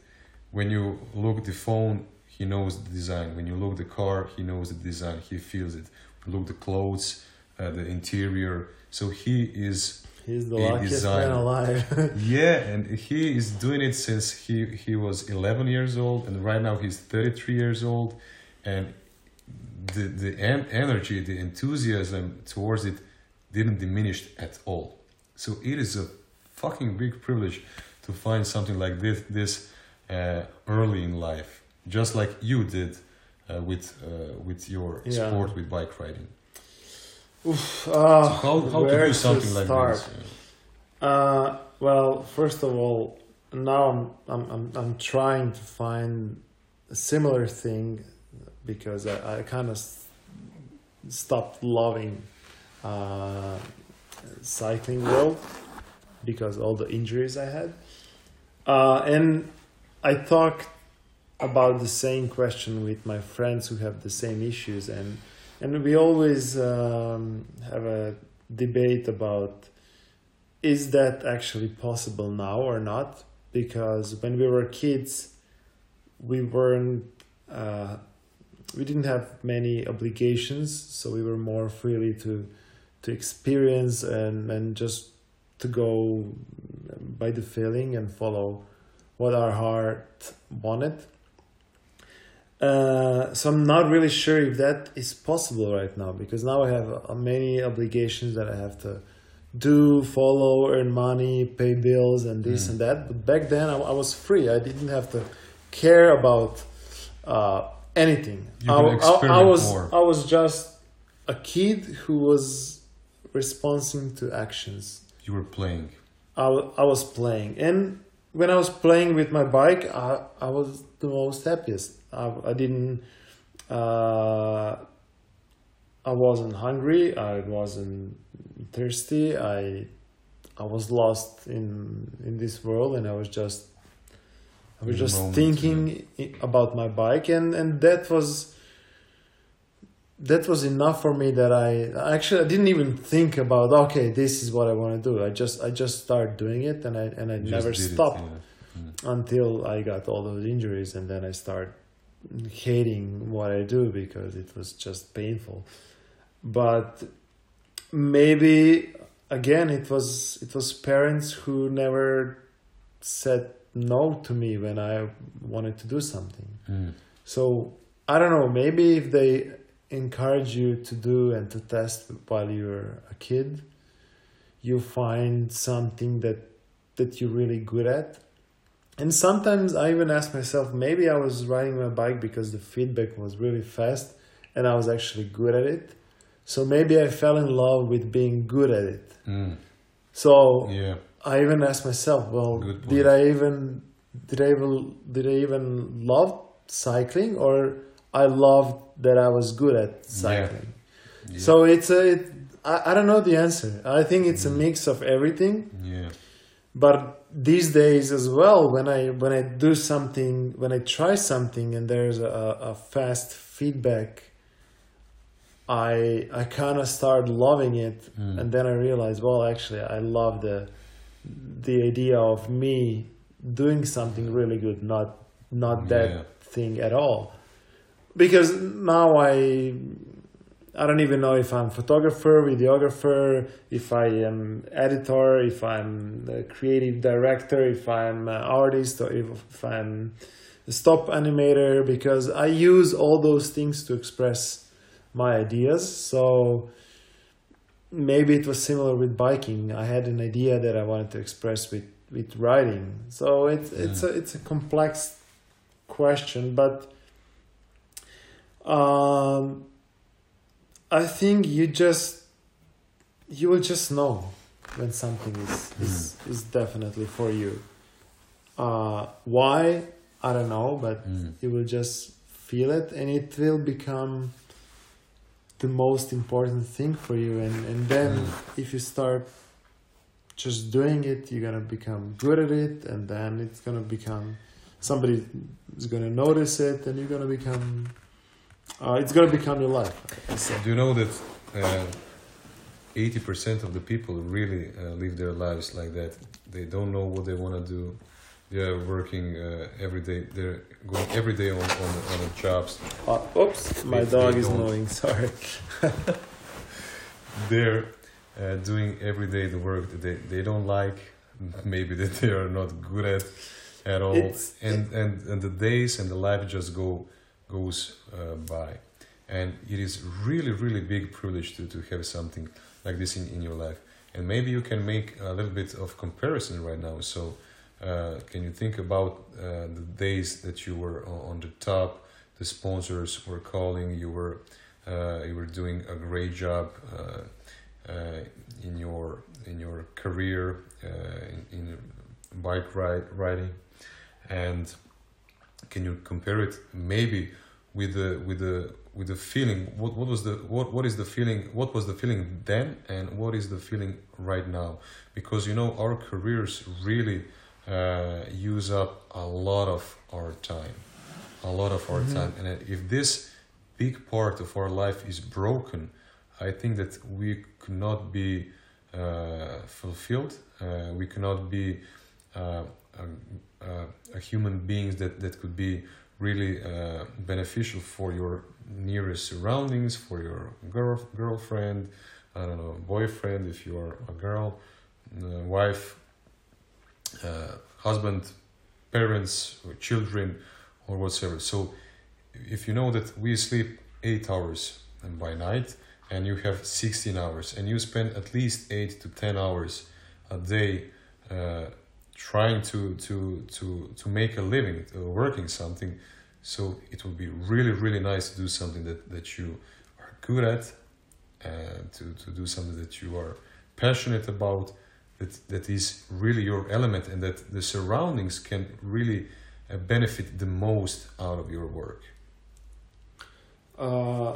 When you look the phone he knows the design. When you look the car he knows the design. He feels it. Look the clothes uh, the interior. So he is He's the A luckiest designer. man alive. <laughs> yeah, and he is doing it since he he was 11 years old, and right now he's 33 years old, and the the en- energy, the enthusiasm towards it didn't diminish at all. So it is a fucking big privilege to find something like this this uh, early in life, just like you did uh, with uh, with your Yeah. sport with bike riding. Oof, So how how to do something like this? Uh, well, first of all, now I'm, I'm I'm I'm trying to find a similar thing because I, I kind of stopped loving uh, cycling world because all the injuries I had, uh, and I talked about the same question with my friends who have the same issues and and we always um, have a debate about is that actually possible now or not? Because when we were kids we weren't uh, we didn't have many obligations so we were more freely to to experience and and just to go by the feeling and follow what our heart wanted uh, so I'm not really sure if that is possible right now because now I have uh, many obligations that I have to do, follow, earn money, pay bills, and this Mm. and that. But back then I, I was free. I didn't have to care about uh, anything. I, I- I, was more. I was just a kid who was responding to actions. You were playing. I, I was playing. And when I was playing with my bike I, I was the most happiest. I, I didn't uh, I wasn't hungry. I wasn't thirsty. I I was lost in in this world and I was just I was In just moment, thinking i- about my bike. And and that was that was enough for me that I actually I didn't even think about okay this is what I want to do I just I just started doing it and I and I You never did it, stopped yeah. until I got all those injuries and then I start hating what I do because it was just painful but maybe again it was it was parents who never said no to me when I wanted to do something Mm. so I don't know. Maybe if they encourage you to do and to test while you're a kid, you find something that that you're really good at. And sometimes I even ask myself, maybe I was riding my bike because the feedback was really fast and I was actually good at it. So maybe I fell in love with being good at it. Mm. So Yeah. I even asked myself, well, did I even did I even did I even love cycling or I loved that I was good at cycling? Yeah. So it's a it, I, I don't know the answer. I think it's a Mm. mix of everything. Yeah. But these days as well, when I when I do something, when I try something, and there's a, a fast feedback, I I kind of start loving it, Mm. and then I realize, well, actually, I love the the idea of me doing something really good, not not that Yeah. thing at all because now I I don't even know if I'm photographer, videographer, if I am editor, if I'm creative director, if I'm an artist, or if, if I'm a stop animator, because I use all those things to express my ideas. So maybe it was similar with biking. I had an idea that I wanted to express with with writing. So it's it's a it's a complex question, but um, I think you just you will just know when something is is, is definitely for you. Uh, why I don't know, but Mm. you will just feel it, and it will become the most important thing for you. And and then Mm. if you start just doing it, you're gonna become good at it, and then it's gonna become somebody is gonna notice it, and you're gonna become. Uh, it's gonna become your life. Do you know that uh, eighty percent of the people really uh, live their lives like that? They don't know what they want to do. They are working uh, every day. They're going every day on on, on the jobs. Uh, oops, my They- dog is don't- moving. <laughs> Sorry. <laughs> They're uh, doing every day the work that they, they don't like, <laughs> maybe that they are not good at at all, It's- and, and and the days and the life just go goes uh, by, and it is really really big privilege to, to have something like this in, in your life, and maybe you can make a little bit of comparison right now. So, uh, can you think about uh, the days that you were on, the top, the sponsors were calling, you were uh, you were doing a great job. Uh, uh, in your in your career in, in bike ride riding and can you compare it maybe with the with the with the feeling what, what was the what what is the feeling what was the feeling then and what is the feeling right now because you know our careers really uh, use up a lot of our time a lot of our Mhm. time and if this big part of our life is broken I think that we could not be uh, fulfilled. Uh, we cannot be uh, a, human beings that, that could be really uh, beneficial for your nearest surroundings, for your girl, girlfriend, I don't know, boyfriend, if you are a girl, uh, wife, uh, husband, parents, or children, or whatsoever. So, if you know that we sleep eight hours and by night, and you have 16 hours and you spend at least 8 to 10 hours a day uh, trying to, to, to, to make a living uh, working something. So it would be really really nice to do something that, that you are good at and to, to do something that you are passionate about that, that is really your element and that the surroundings can really uh, benefit the most out of your work. Uh,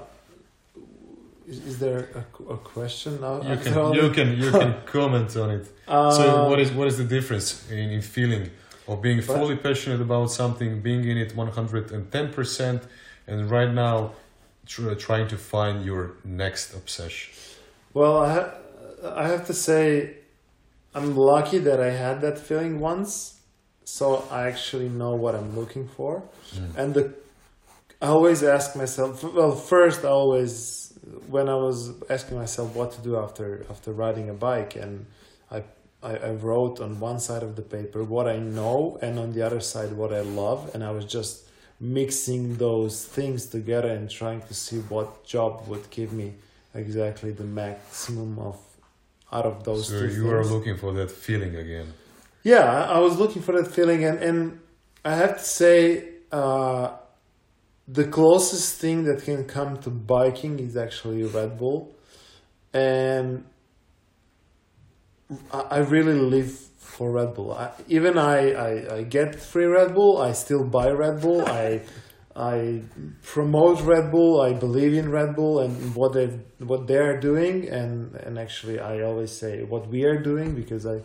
is, is there a, a question now? you <laughs> can you can you can <laughs> comment on it Uh, So what is what is the difference in, in feeling of being But- fully passionate about something, being in it one hundred and ten percent, and right now tr- trying to find your next obsession? Well, I, ha- I have to say, I'm lucky that I had that feeling once, so I actually know what I'm looking for. And the, I always ask myself. Well, first I always, when I was asking myself what to do after after riding a bike, and I, I I wrote on one side of the paper what I know, and on the other side what I love, and I was just mixing those things together and trying to see what job would give me exactly the maximum of out of those so two you are looking for that feeling again. Yeah, I I was looking for that feeling, and, and I have to say, uh, the closest thing that can come to biking is actually Red Bull, and I, really live for Red Bull. I, even I, I, I get free Red Bull. I still buy Red Bull. I I promote Red Bull. I believe in Red Bull and what they what they're doing, and and actually I always say what we are doing because I.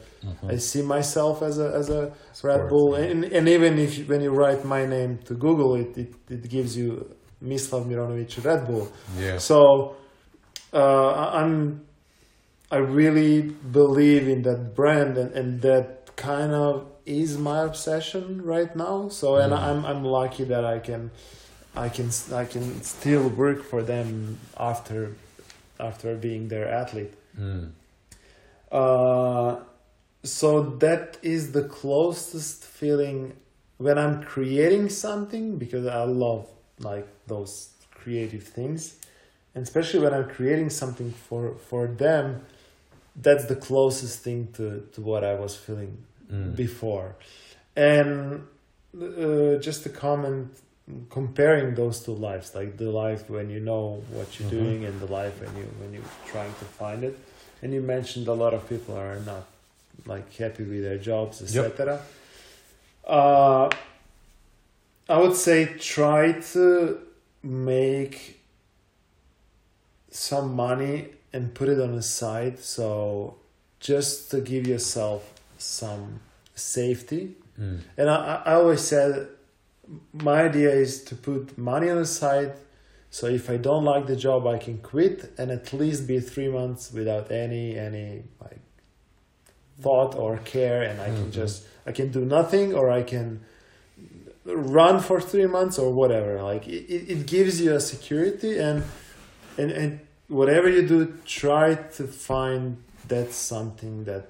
I see myself as a as a Red Bull, yeah. and, and even if when you write my name to Google, it it, it gives you Mislav Mironovic Red Bull. Yeah. So uh, I- I'm I really believe in that brand and, and that kind of is my obsession right now. So and Mm. I'm I'm lucky that I can I can I can still work for them after after being their athlete. Mm. Uh, so that is the closest feeling when I'm creating something because I love like those creative things, and especially when I'm creating something for for them. That's the closest thing to, to what I was feeling Mm. before. And uh, just a comment comparing those two lives, like the life when you know what you're Mhm. doing and the life when you when you're trying to find it. And you mentioned a lot of people are not like happy with their jobs, etc. Uh, I would say try to make some money and put it on the side. So just to give yourself some safety. Mm. And I, I always said my idea is to put money on the side. So if I don't like the job, I can quit and at least be three months without any any like thought or care, and I can Mhm. just I can do nothing or I can run for three months or whatever. Like it, it it gives you a security and and and whatever you do, try to find that something that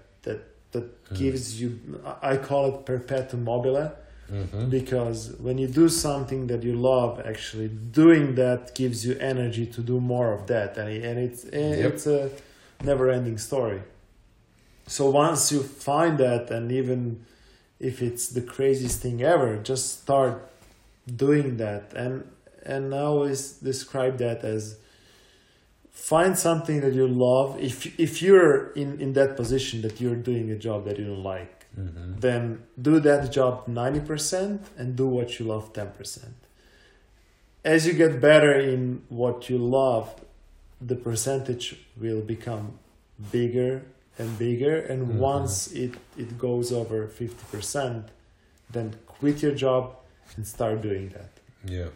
that Mm. gives you. I call it perpetuum mobile Mhm. because when you do something that you love, actually doing that gives you energy to do more of that, and and it's Yep. it's a never-ending story. So once you find that, and even if it's the craziest thing ever, just start doing that, and and I always describe that as find something that you love. If if you're in in that position that you're doing a job that you don't like Mhm. then do that job 90% and do what you love 10%. As you get better in what you love, the percentage will become bigger and bigger. And Mhm. once it, it goes over 50%, then quit your job and start doing that. Yeah.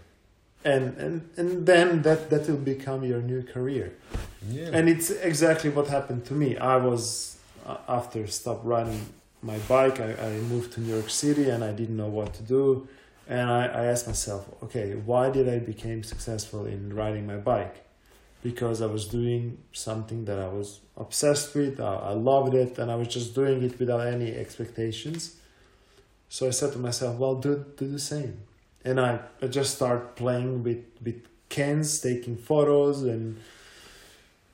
And, and, and then that, that will become your new career. Yeah. And it's exactly what happened to me. I was uh, after stop riding my bike. I, I moved to New York City and I didn't know what to do. And I, I asked myself, okay, why did I become successful in riding my bike? Because I was doing something that I was obsessed with. I, I loved it, and I was just doing it without any expectations. So I said to myself, well, do do the same. And I, I just start playing with with cans, taking photos, and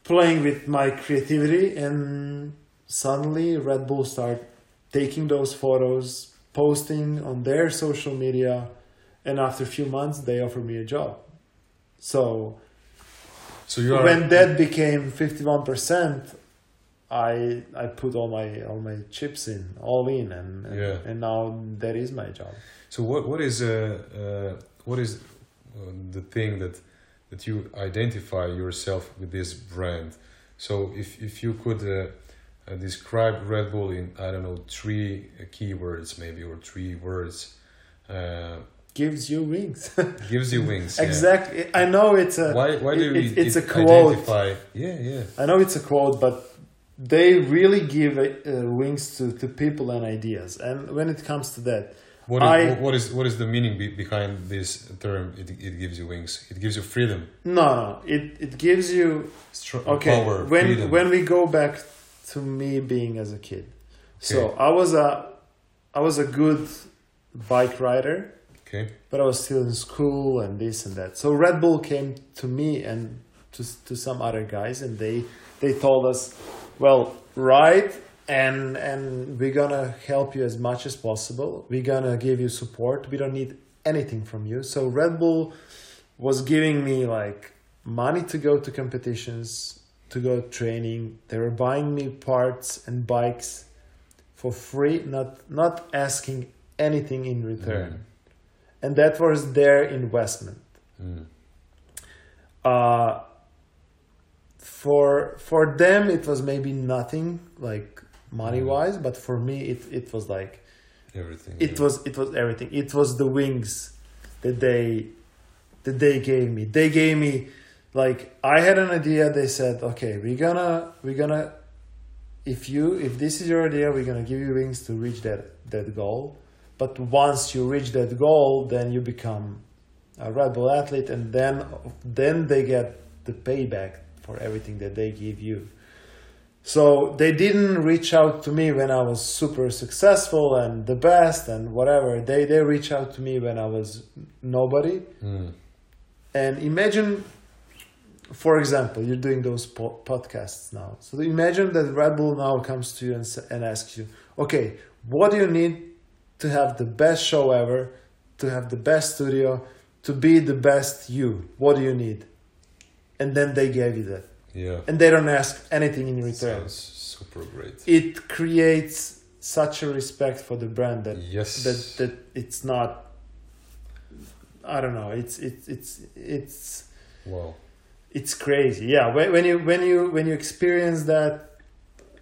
playing with my creativity. And suddenly red bull start taking those photos posting on their social media. And after a few months they offer me a job. So so you are when that became 51% i i put all my all my chips in all in and and, Yeah. and now that is my job So what what is uh, uh what is uh, the thing that that you identify yourself with this brand? So if if you could uh, uh, describe Red Bull in I don't know three uh, keywords maybe or three words, uh, gives you wings <laughs> gives you wings. yeah. exactly i know it's a Why why do it- you it- it's a quote. identify? Yeah yeah. I know it's a quote, but they really give uh, wings to, to people and ideas. And when it comes to that, What is, I- what is what is the meaning be, behind this term? It, it gives you wings. It gives you freedom, no, no, it, it gives you str- okay. power, when freedom. when we go back to me being as a kid, so I was a I was a good bike rider, okay. but I was still in school and this and that. So Red Bull came to me and to to some other guys, and they they told us, well, ride and and we're gonna help you as much as possible. We're gonna give you support. We don't need anything from you. So Red Bull was giving me like money to go to competitions, to go training. They were buying me parts and bikes for free, not not asking anything in return Mm. and that was their investment. Mm. Uh, for for them, it was maybe nothing like money wise, mm. but for me, it it was like Everything. it yeah. was it was everything. It was the wings that they that they gave me. They gave me like I had an idea. They said, okay, we're gonna we're gonna if you if this is your idea, we're gonna give you wings to reach that that goal. But once you reach that goal, then you become a Red Bull athlete, and then then they get the payback for everything that they give you. So they didn't reach out to me when I was super successful and the best and whatever. They they reach out to me when I was nobody. Mm. And imagine, for example, you're doing those po- podcasts now. So imagine that Red Bull now comes to you and, and asks you, okay, what do you need to have the best show ever, to have the best studio, to be the best you? What do you need? And then they gave you that. Yeah. And they don't ask anything in return. Sounds super great. It creates such a respect for the brand that Yes. that that it's not I don't know it's it's it's it's wow. it's crazy yeah when, when you when you when you experience that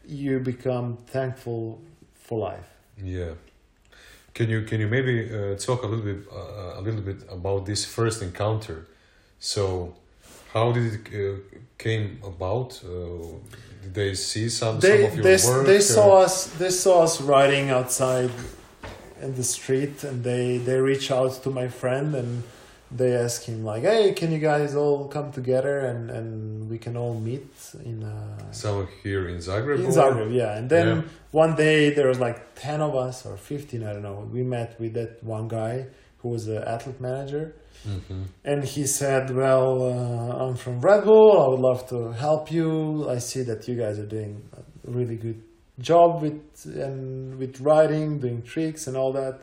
you become thankful for life Yeah. Can you can you maybe uh, talk a little bit uh, a little bit about this first encounter? So, how did it uh, came about? Uh, did they see some they some of your they, work? they saw us they saw us riding outside in the street and they they reach out to my friend and they ask him like hey can you guys all come together and and we can all meet in uh some here in Zagreb. in or- Zagreb, yeah. And then Yeah. one day there was like ten of us or fifteen, I don't know. We met with that one guy who was an athlete manager, Mhm. and he said, "Well, uh, I'm from Red Bull. I would love to help you. I see that you guys are doing a really good job with and with riding, doing tricks and all that.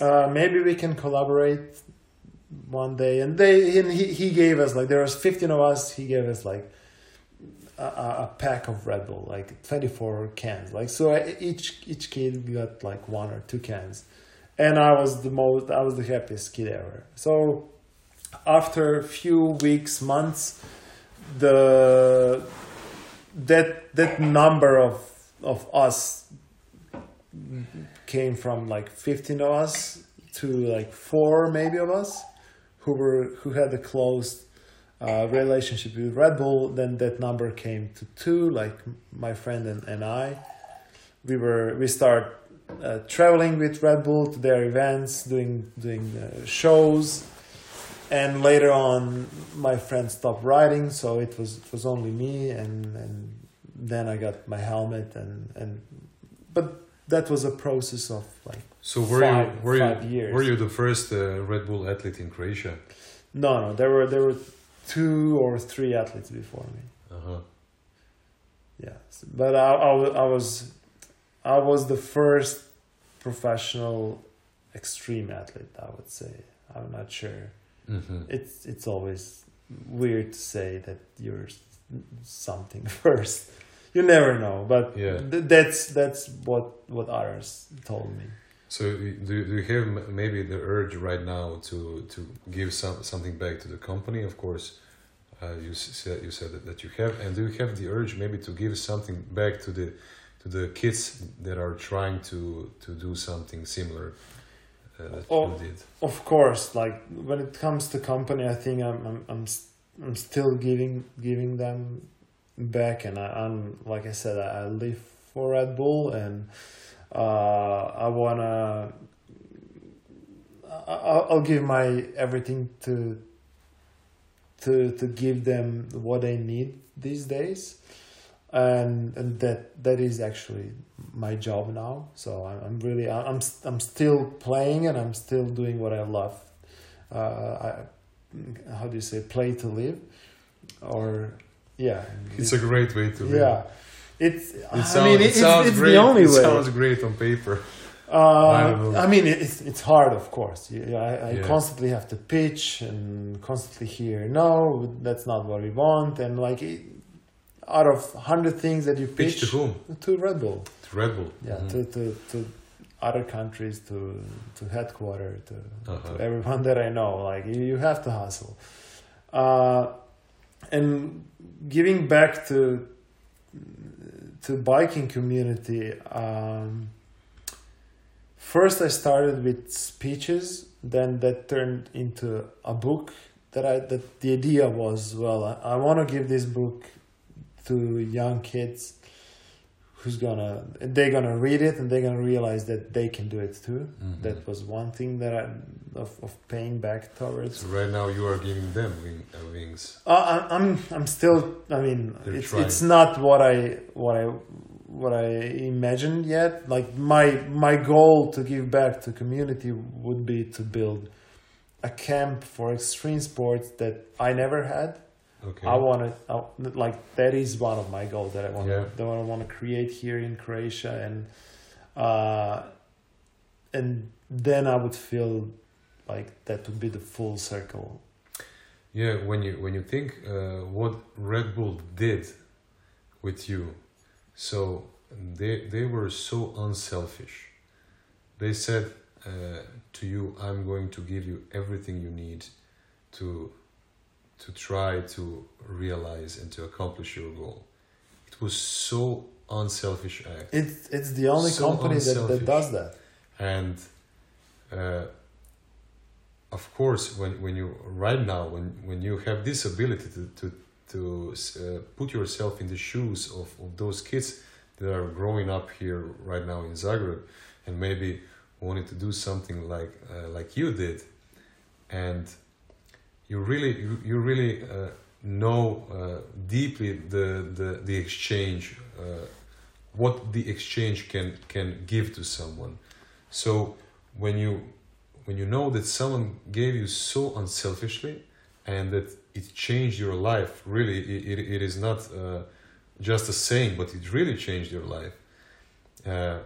Uh, maybe we can collaborate." One day, and they and he, he gave us like there was fifteen of us. He gave us like a, a pack of Red Bull, like twenty four cans. Like so, each each kid got like one or two cans, and I was the most, I was the happiest kid ever. So, after a few weeks, months, the that that number of of us came from like fifteen of us to like four maybe of us who were who had a close uh, relationship with Red Bull, then that number came to two, like my friend and, and I. We were we start uh, traveling with Red Bull to their events, doing doing uh, shows, and later on, my friend stopped riding, so it was it was only me, and and then I got my helmet, and and but that was a process of like So were Five- you were you years. were you the first uh, Red Bull athlete in Croatia? no no there were there were two or three athletes before me. Uh-huh. Yes, but I, I, I was I was the first professional extreme athlete. I would say I'm not sure. hmm It's it's always weird to say that you're something <laughs> first. You never know, but Yeah. th- that's that's what what others told me. So do you, do you have maybe the urge right now to to give some something back to the company? Of course, uh, you said you said that, that you have, and do you have the urge maybe to give something back to the to the kids that are trying to to do something similar uh, that Oh. you did? Of course, like when it comes to company, I think I'm I'm I'm, I'm still giving giving them back, and I, I'm like I said, I, I live for Red Bull, and uh, I wanna I, I- I'll give my everything to to to give them what they need these days, and and that that is actually my job now. So I'm, I'm really I'm I'm still playing and I'm still doing what I love. Uh, I, how do you say play to live, or yeah, It's a great way to live. yeah. It's It I sounds, mean it it's, sounds it's great. the only it way. sounds great on paper. I Uh, don't. I mean, it's it's hard, of course. You, you- I, I Yeah. constantly have to pitch and constantly hear, no, that's not what we want, and like it, out of hundred things that you Pitch pitch, to whom? to Red Bull, To Red Bull. yeah, Mhm. to, to to other countries, to to headquarter, to, Uh-huh. to everyone that I know. Like you, you have to hustle, uh, and giving back to to biking community. Um, first, I started with speeches. Then that turned into a book. That I that the idea was well, I, I want to give this book to young kids who's gonna they're gonna read it and they're gonna realize that they can do it too. Mhm. That was one thing that I of, of paying back towards. So right now you are giving them wing, uh, wings. Uh, I- I'm I'm still. I mean, They're it's trying. it's not what I what I what I imagined yet. Like my my goal to give back to community would be to build a camp for extreme sports that I never had. Okay. I want to like that is one of my goals that I want Yeah. that I want to create here in Croatia and uh and then I would feel like that would be the full circle. Yeah, when you when you think uh, what Red Bull did with you, so they they were so unselfish. They said uh, to you, "I'm going to give you everything you need to to try to realize and to accomplish your goal." It was so unselfish act. It's it's the only So company that, that does that. and uh, of course when, when you right now when, when you have this ability to to, to uh, put yourself in the shoes of, of those kids that are growing up here right now in Zagreb and maybe wanted to do something like uh, like you did and you really you, you really uh, know uh, deeply the, the the exchange uh, what the exchange can can give to someone. So when you when you know that someone gave you so unselfishly and that it changed your life really it, it, it is not uh, just a saying but it really changed your life uh,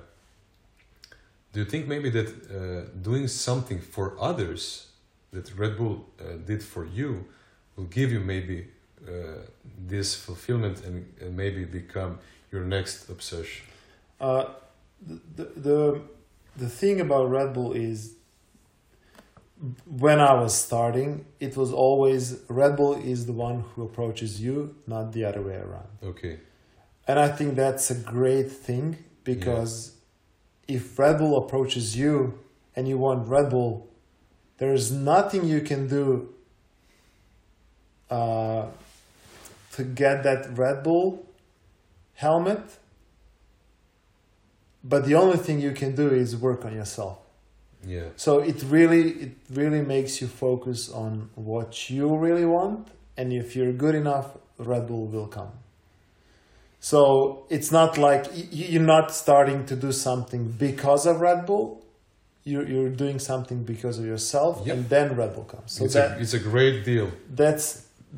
do you think maybe that uh, doing something for others that red bull uh, did for you will give you maybe uh, this fulfillment and, and maybe become your next obsession. Uh, the, the the thing about Red Bull is when I was starting, it was always Red Bull is the one who approaches you, not the other way around. okay. And I think that's a great thing because if Red Bull approaches you and you want Red Bull, there's nothing you can do uh, to get that Red Bull helmet. But the only thing you can do is work on yourself. yeah So it really it really makes you focus on what you really want, and if you're good enough, Red Bull will come. So it's not like you're not starting to do something because of Red Bull. You're you're doing something because of yourself, Yep. and then Red Bull comes. So it's, that a, it's a great deal that's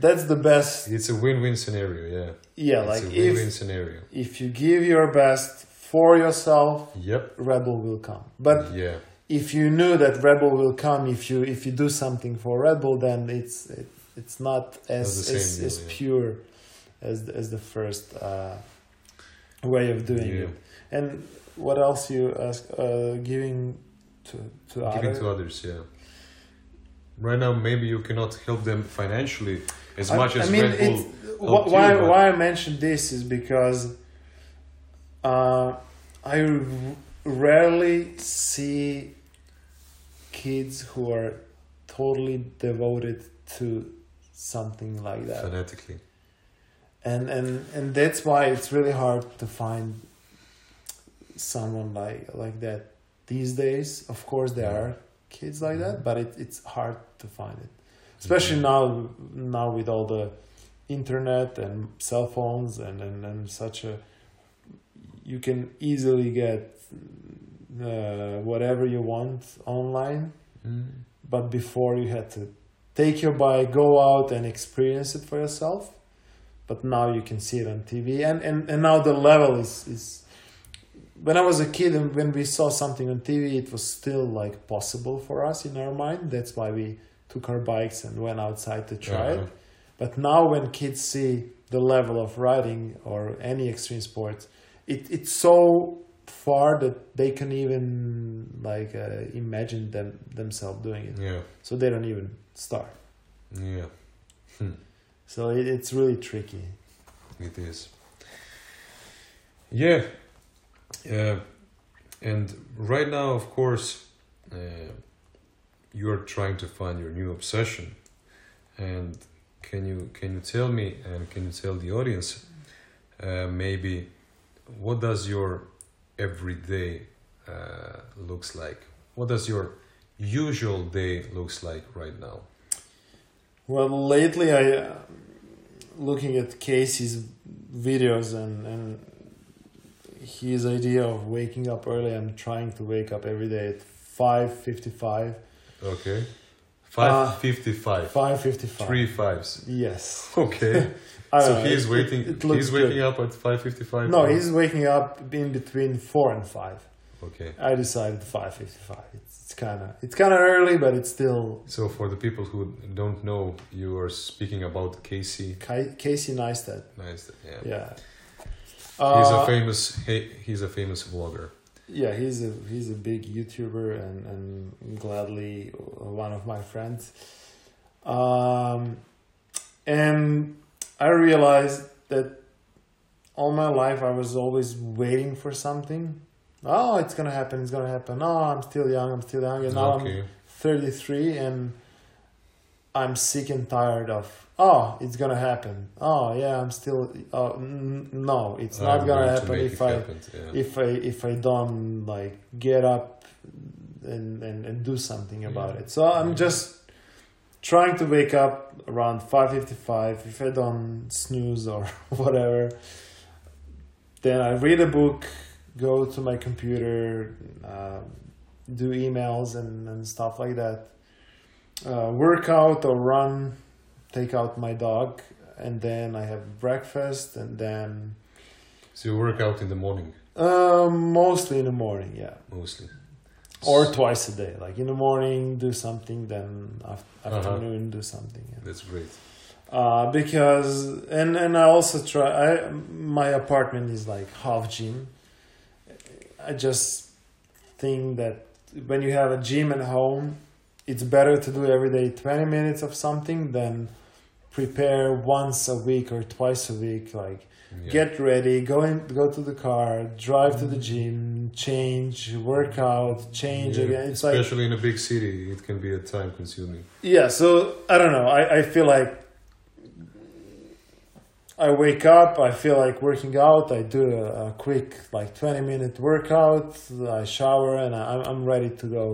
that's the best. It's a win-win scenario, yeah. Yeah, it's like a win-win if scenario. if you give your best for yourself, Yep. Red Bull will come. But yeah, if you knew that Red Bull will come if you if you do something for Red Bull, then it's it, it's not as as, same as yeah. pure as the- as the first uh, way of doing Yeah. it. And what else you ask? Uh, giving to to giving other. to others, yeah. Right now, maybe you cannot help them financially as I- much as I mean, Red Bull. wh- why you, why I mentioned this is because uh, I r- rarely see kids who are totally devoted to something like that, Phonetically, and and and that's why it's really hard to find someone like like that these days. Of course, there are kids like that, but it, it's hard to find it, especially now now with all the internet and cell phones and and, and such a you can easily get uh, whatever you want online. Mm. but before you had to take your bike go out and experience it for yourself. But now you can see it on tv and and, and now the level is is when i was a kid and when we saw something on tv it was still like possible for us in our mind. That's why we took our bikes and went outside to try Uh-huh. it but now when kids see the level of riding or any extreme sports it, it's so far that they can even like uh, imagine them themselves doing it. Yeah, so they don't even start. Yeah, so it, it's really tricky. It is. Yeah, uh, and right now, of course, uh, you are trying to find your new obsession. And can you can you tell me and can you tell the audience uh, maybe what does your everyday uh, looks like? What does your usual day looks like right now? Well, lately I uh, looking at Casey's videos and and his idea of waking up early. I'm trying to wake up every day at five fifty uh, five. Okay. Five fifty five. Five fifty five. Three fives. Yes. <laughs> Okay. <laughs> So know, he's it- waiting. it- it he's waking good. up at five fifty five. No, he's waking up in between four and five. Okay. I decided five fifty five. It's, it's kind of it's kind of early, but it's still So for the people who don't know, you are speaking about Casey. Ca- Casey Neistat. Nice. Yeah. Yeah. He's Uh, a famous. He, he's a famous vlogger. Yeah, he's a he's a big YouTuber and and gladly one of my friends. Um, and I realized that all my life I was always waiting for something. Oh, it's gonna happen! It's gonna happen! Oh, I'm still young. I'm still young, and now I'm 33 and I'm sick and tired of oh it's gonna happen oh yeah I'm still oh n- no it's not I'm gonna to happen make if I happen, yeah. if I if I don't like get up and and, and do something about Yeah. it so I'm Yeah. just trying to wake up around 5:55 if I don't snooze or <laughs> whatever then I read a book go to my computer uh, do emails and, and stuff like that uh, work out or run take out my dog and then I have breakfast and then So you work out in the morning uh, mostly in the morning yeah mostly. or twice a day like in the morning do something then af- Uh-huh. afternoon do something yeah. That's great. uh, because and and I also try I my apartment is like half gym I just think that when you have a gym at home it's better to do every day 20 minutes of something than prepare once a week or twice a week like Yeah. get ready go in go to the car drive to the gym change work out change Yeah, again it's like Especially in a big city, it can be a time consuming. yeah, so I don't know. I, I feel like I wake up, I feel like working out, I do a, a quick like 20 minute workout, I shower and I, I'm- I'm ready to go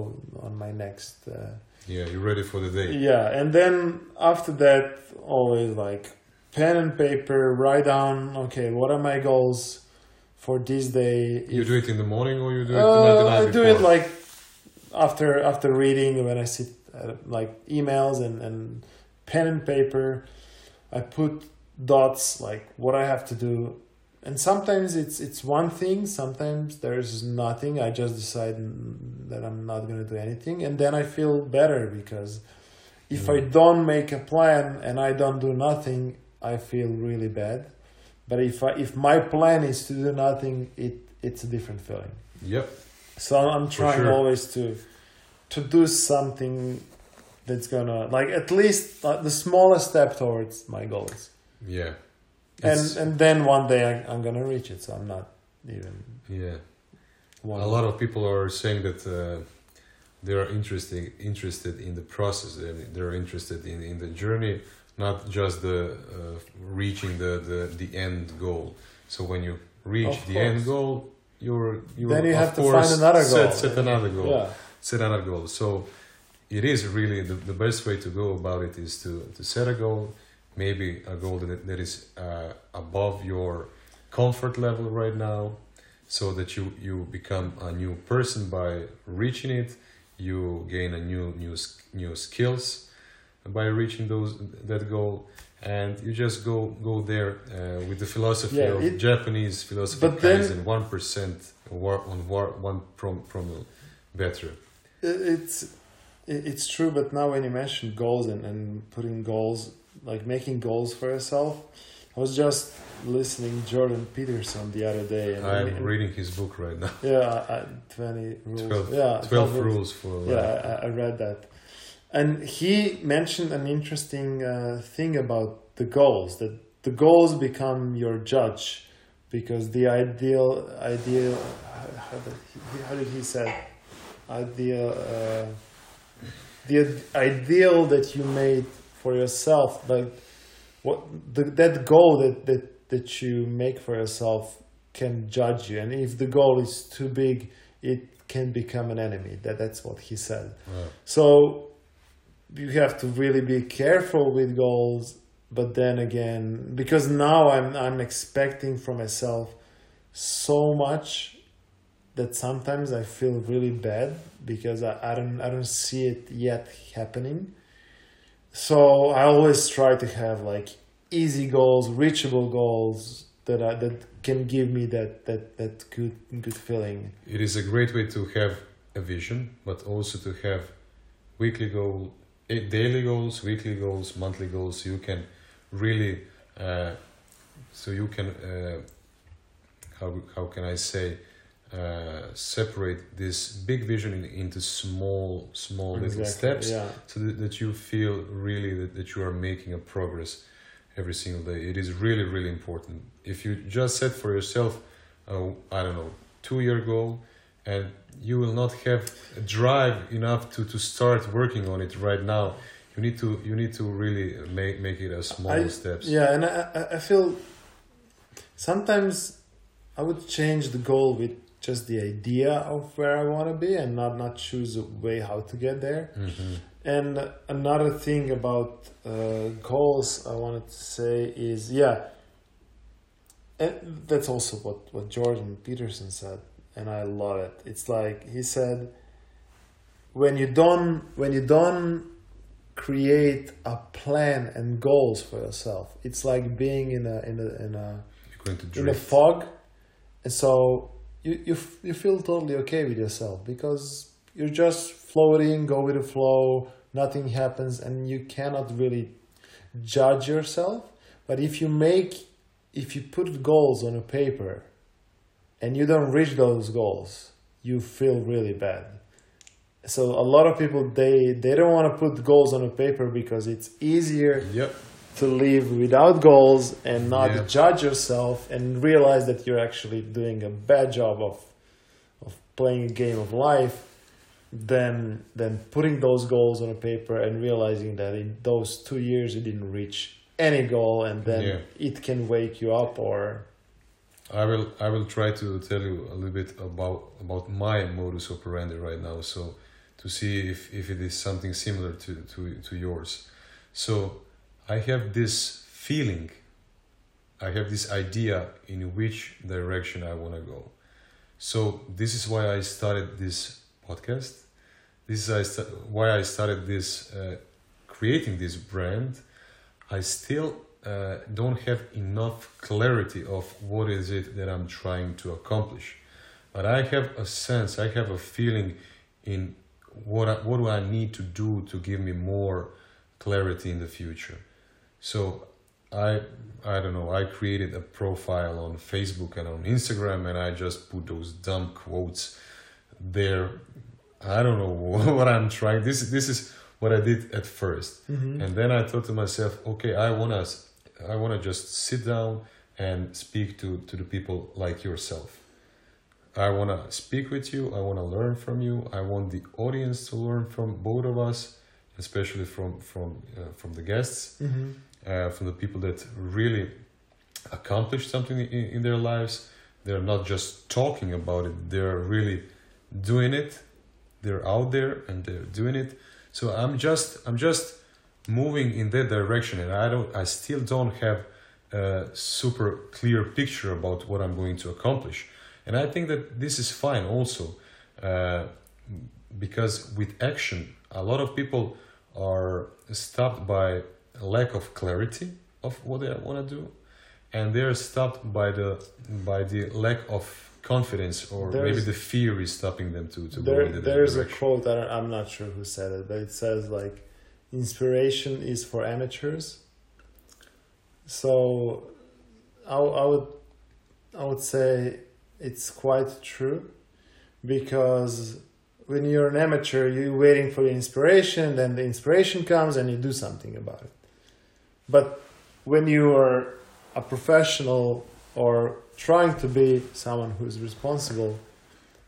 on my next. Uh, Yeah, you're ready for the day. yeah, and then after that, always like pen and paper, write down, okay, what are my goals for this day? You If- do it in the morning or you do it the night, the uh, I do it like after after reading when I sit uh, like emails and and pen and paper. I put dots like what I have to do, and sometimes it's it's one thing. Sometimes there's nothing. I just decide that I'm not gonna do anything, and then I feel better because if I Mm. don't make a plan and I don't do nothing, I feel really bad. But if I, if my plan is to do nothing, it it's a different feeling. Yep. So I'm trying sure. always to to do something that's gonna like at least uh, the smallest step towards my goals, Yeah. And and then one day I, I'm gonna reach it. So I'm not even yeah. one. A lot of people are saying that uh, they are interesting, interested in the process. They're, they're interested in, in the journey, not just the uh, reaching the, the, the end goal. So when you reach Of the course. end goal, you're you Then you have to find another goal. Set, set another goal. Yeah, Set another goal. So it is really the, the best way to go about it is to, to set a goal, maybe a goal that, that is uh, above your comfort level right now, so that you, you become a new person by reaching it. You gain a new new new skills by reaching those that goal, and you just go go there uh, with the philosophy Yeah, of it- Japanese philosophy But then- Kaizen, one percent on war, one prom, promille better. It's it's true. But now when you mention goals and and putting goals like making goals for yourself, I was just listening Jordan Peterson the other day. And I'm and- reading his book right now. Yeah, I, twenty rules. 12 yeah, 12 rules for life. Yeah, I, I read that, and he mentioned an interesting uh, thing about the goals. That the goals become your judge, because the ideal, ideal, how, how did he, how did he say, ideal, uh, the ideal that you made for yourself, like what the, that goal that that that you make for yourself can judge you, and if the goal is too big, it can become an enemy. That that's what he said. Wow. So you have to really be careful with goals, but then again, because now I'm I'm expecting from myself so much that sometimes I feel really bad because I, I don't I don't see it yet happening. So I always try to have like easy goals, reachable goals that are, that can give me that that that good good feeling. It is a great way to have a vision, but also to have weekly goal, eh, daily goals, weekly goals, monthly goals. You can really, uh, so you can, uh, how how can I say, uh, separate this big vision in, into small small little Exactly, steps, Yeah. so that, that you feel really that, that you are making a progress every single day. It is really really important. If you just set for yourself, uh, I don't know, two year goal, and you will not have a drive enough to, to start working on it right now. You need to you need to really make make it as small I- steps. Yeah, and I- I feel sometimes I would change the goal with just the idea of where I want to be and not, not choose a way how to get there. hmm And another thing about uh, goals I wanted to say is yeah, and that's also what, what Jordan Peterson said, and I love it. It's like he said, when you don't when you don't create a plan and goals for yourself, it's like being in a in a in a in a fog, and so you you you feel totally okay with yourself because you're just floating, go with the flow. Nothing happens, and you cannot really judge yourself. But if you make, if you put goals on a paper, and you don't reach those goals, you feel really bad. So a lot of people they they don't want to put goals on a paper because it's easier Yep. To live without goals and not Yeah. judge yourself and realize that you're actually doing a bad job of of playing a game of life than than putting those goals on a paper and realizing that in those two years you didn't reach any goal and then Yeah. it can wake you up or I will I will try to tell you a little bit about about my modus operandi right now so to see if, if it is something similar to, to, to yours. So I have this feeling, I have this idea in which direction I want to go. So this is why I started this podcast. This is why I started this uh, creating this brand. I still uh, don't have enough clarity of what is it that I'm trying to accomplish, but I have a sense, I have a feeling in what I, what do I need to do to give me more clarity in the future. So I I don't know. I created a profile on Facebook and on Instagram, and I just put those dumb quotes there. I don't know <laughs> what I'm trying. This this is what I did at 1st and then I thought to myself, okay, I wanna I wanna just sit down and speak to to the people like yourself. I want to speak with you. I want to learn from you. I want the audience to learn from both of us, especially from from uh, from the guests, uh, from the people that really accomplished something in, in their lives. They're not just talking about it. They're really doing it. They're out there and they're doing it. So I'm just I'm just moving in that direction, and I don't I still don't have a super clear picture about what I'm going to accomplish. And I think that this is fine also, uh, because with action, a lot of people are stopped by lack of clarity of what they want to do, and they're stopped by the by the lack of confidence, or maybe the fear is stopping them to to go there, in that there's a quote don't, i'm not sure who said it but it says like inspiration is for amateurs. So I, I would i would say it's quite true because when you're an amateur you're waiting for the inspiration then the inspiration comes and you do something about it but when you are a professional or trying to be someone who's responsible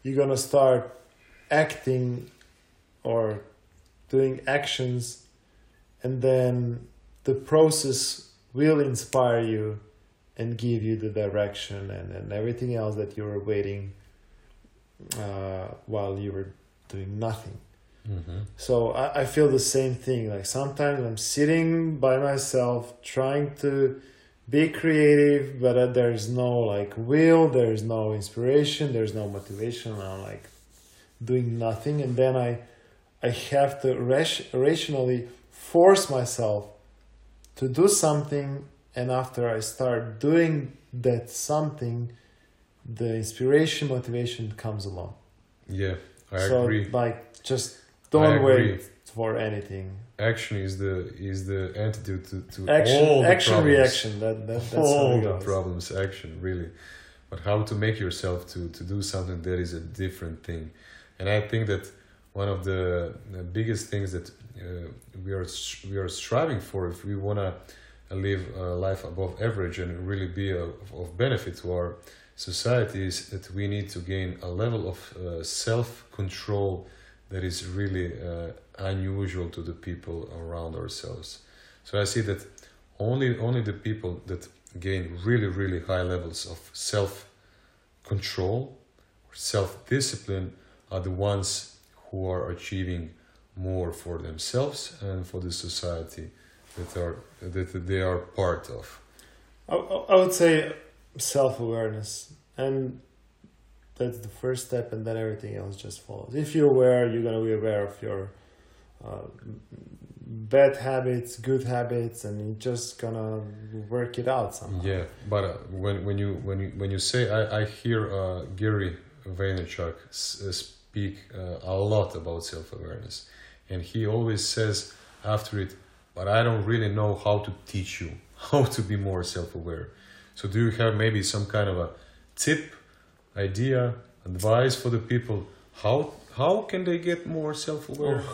you're gonna start acting or doing actions and then the process will inspire you and give you the direction and, and everything else that you were waiting uh, while you were doing nothing. Mm-hmm. So I, I feel the same thing. Like sometimes I'm sitting by myself trying to be creative, but uh, there's no like will, there's no inspiration, there's no motivation. I'm like doing nothing, and then I I have to rationally force myself to do something, and after I start doing that something, the inspiration, motivation comes along. Yeah, I so agree. like just don't wait for anything. Action is the is the antidote to, to Action, all the action, problems. reaction. That, that that's how all the problems action really but how to make yourself to to do something that is a different thing and i think that one of the, the biggest things that uh, we are we are striving for if we want to live a life above average and really be of, of benefit to our society is that we need to gain a level of uh, self control that is really uh, unusual to the people around ourselves. So i see that only only the people that gain really really high levels of self control or self discipline are the ones who are achieving more for themselves and for the society that are that they are part of. I, I I would say self awareness, and that's the first step, and then everything else just follows. If you're aware, you're gonna be aware of your uh, bad habits, good habits, and you're just gonna work it out somehow. yeah but uh, when when you when you when you say i i hear uh, gary vaynerchuk uh, speak uh, a lot about self-awareness and he always says after it but i don't really know how to teach you <laughs> how to be more self-aware so do you have maybe some kind of a tip idea advice for the people how how can they get more self-aware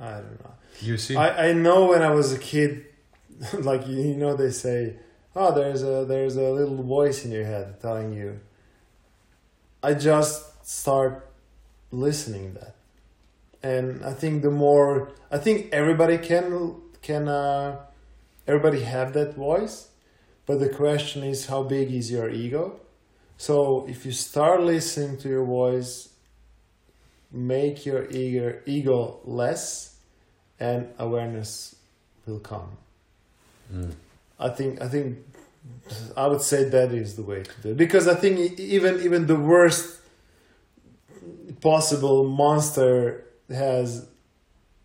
I don't know. you see I, I know when I was a kid, <laughs> like you you know, they say, "Oh, there's a there's a little voice in your head telling you." I just start listening that, and I think the more I think everybody can can uh, everybody have that voice, but the question is how big is your ego? So if you start listening to your voice, make your ego ego less and awareness will come. Mm. I think I think I would say that is the way to do it because I think even even the worst possible monster has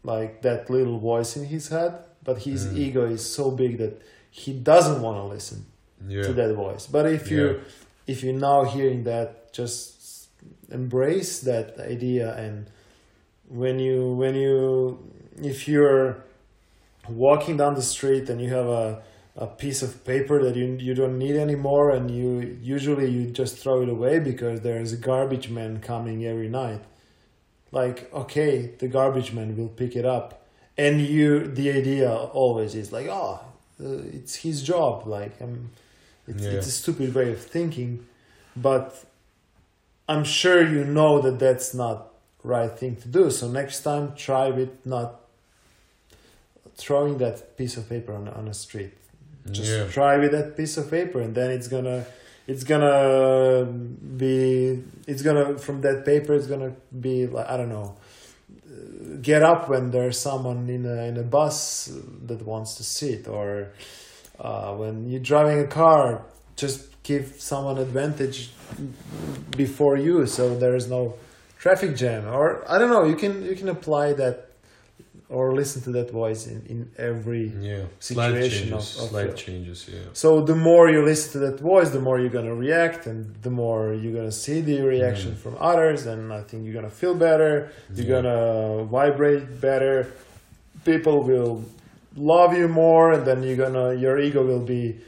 like that little voice in his head, but his Mm. ego is so big that he doesn't want to listen yeah to that voice. But if you Yeah. If you're now hearing that, just embrace that idea and when you when you if you're walking down the street and you have a a piece of paper that you you don't need anymore and you usually you just throw it away because there's a garbage man coming every night like okay the garbage man will pick it up. And you the idea always is like oh uh, it's his job like um, it's, Yeah. it's a stupid way of thinking but i'm sure you know that that's not right thing to do. So next time try with not throwing that piece of paper on, on a street. Just yeah. try with that piece of paper and then it's gonna it's gonna be it's gonna from that paper it's gonna be like i don't know get up when there's someone in a in a bus that wants to sit or uh, when you're driving a car just give someone advantage before you so there is no traffic jam or i don't know you can you can apply that or listen to that voice in, in every yeah situation changes of- of slight your- changes yeah so the more you listen to that voice, the more you're gonna react, and the more you're gonna see the reaction Mm. from others, and I think you're gonna feel better. You're Yeah. gonna vibrate better. People will love you more, and then you're gonna your ego will be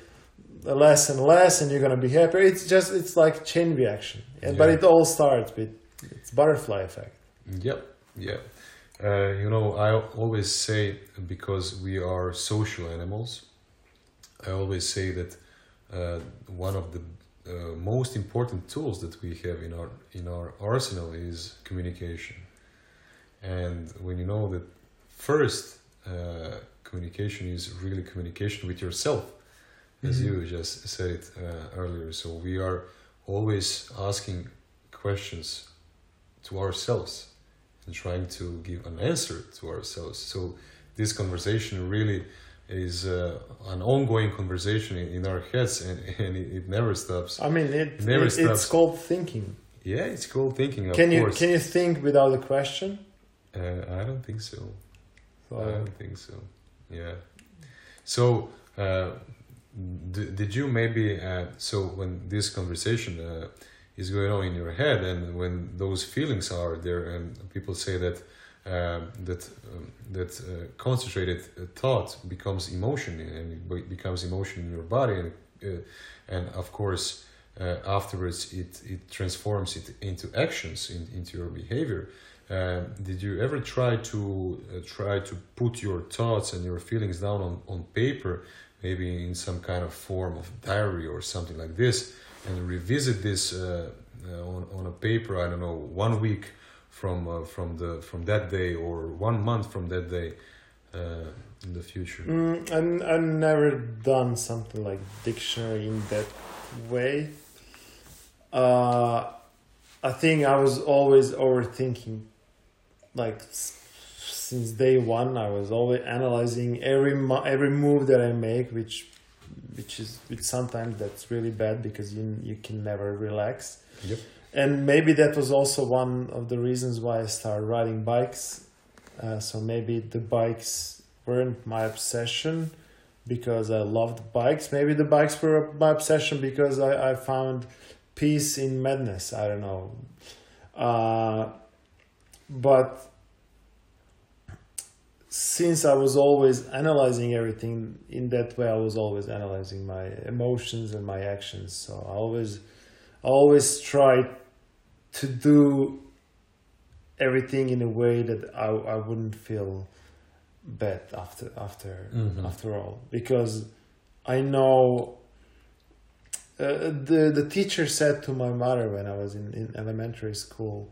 less and less, and you're gonna be happier. It's just it's like chain reaction, and but it all starts with it's butterfly effect. Yep, yeah. Uh, you know, I always say because we are social animals, I always say that uh, one of the uh, most important tools that we have in our in our arsenal is communication. And when you know that first uh, communication is really communication with yourself, as Mhm. you just said it uh, earlier. So we are always asking questions to ourselves and trying to give an answer to ourselves. So this conversation really is uh, an ongoing conversation in, in our heads, and, and it, it never stops. I mean, it, Never it- it's called thinking. Yeah, it's called thinking. Of Can you course. can you think without a question? Uh, I don't think so. So, I don't think so. Yeah. So, uh, did you maybe? Uh, so when this conversation uh, is going on in your head, and when those feelings are there, and people say that uh, that um, that uh, concentrated uh, thought becomes emotion, and it be- becomes emotion in your body, and uh, and of course. Afterwards, it, it transforms it into actions, in, into your behavior. Um, did you ever try to uh, try to put your thoughts and your feelings down on, on paper, maybe in some kind of form of diary or something like this, and revisit this uh, uh, on, on a paper? I don't know, one week from uh, from the from that day or one month from that day uh, in the future. Mm, and I've never done something like dictionary in that way. I think I was always overthinking. Like since day one, I was always analyzing every every move that I make, which which is which sometimes that's really bad because you you can never relax. Yep. And maybe that was also one of the reasons why I started riding bikes. Uh, so maybe the bikes weren't my obsession because I loved bikes. Maybe the bikes were my obsession because I, I found peace in madness. I don't know. Uh, but since I was always analyzing everything in that way, I was always analyzing my emotions and my actions. So I always, I always tried to do everything in a way that I, I wouldn't feel bad after after Mhm. after all because I know uh, the the teacher said to my mother when I was in, in elementary school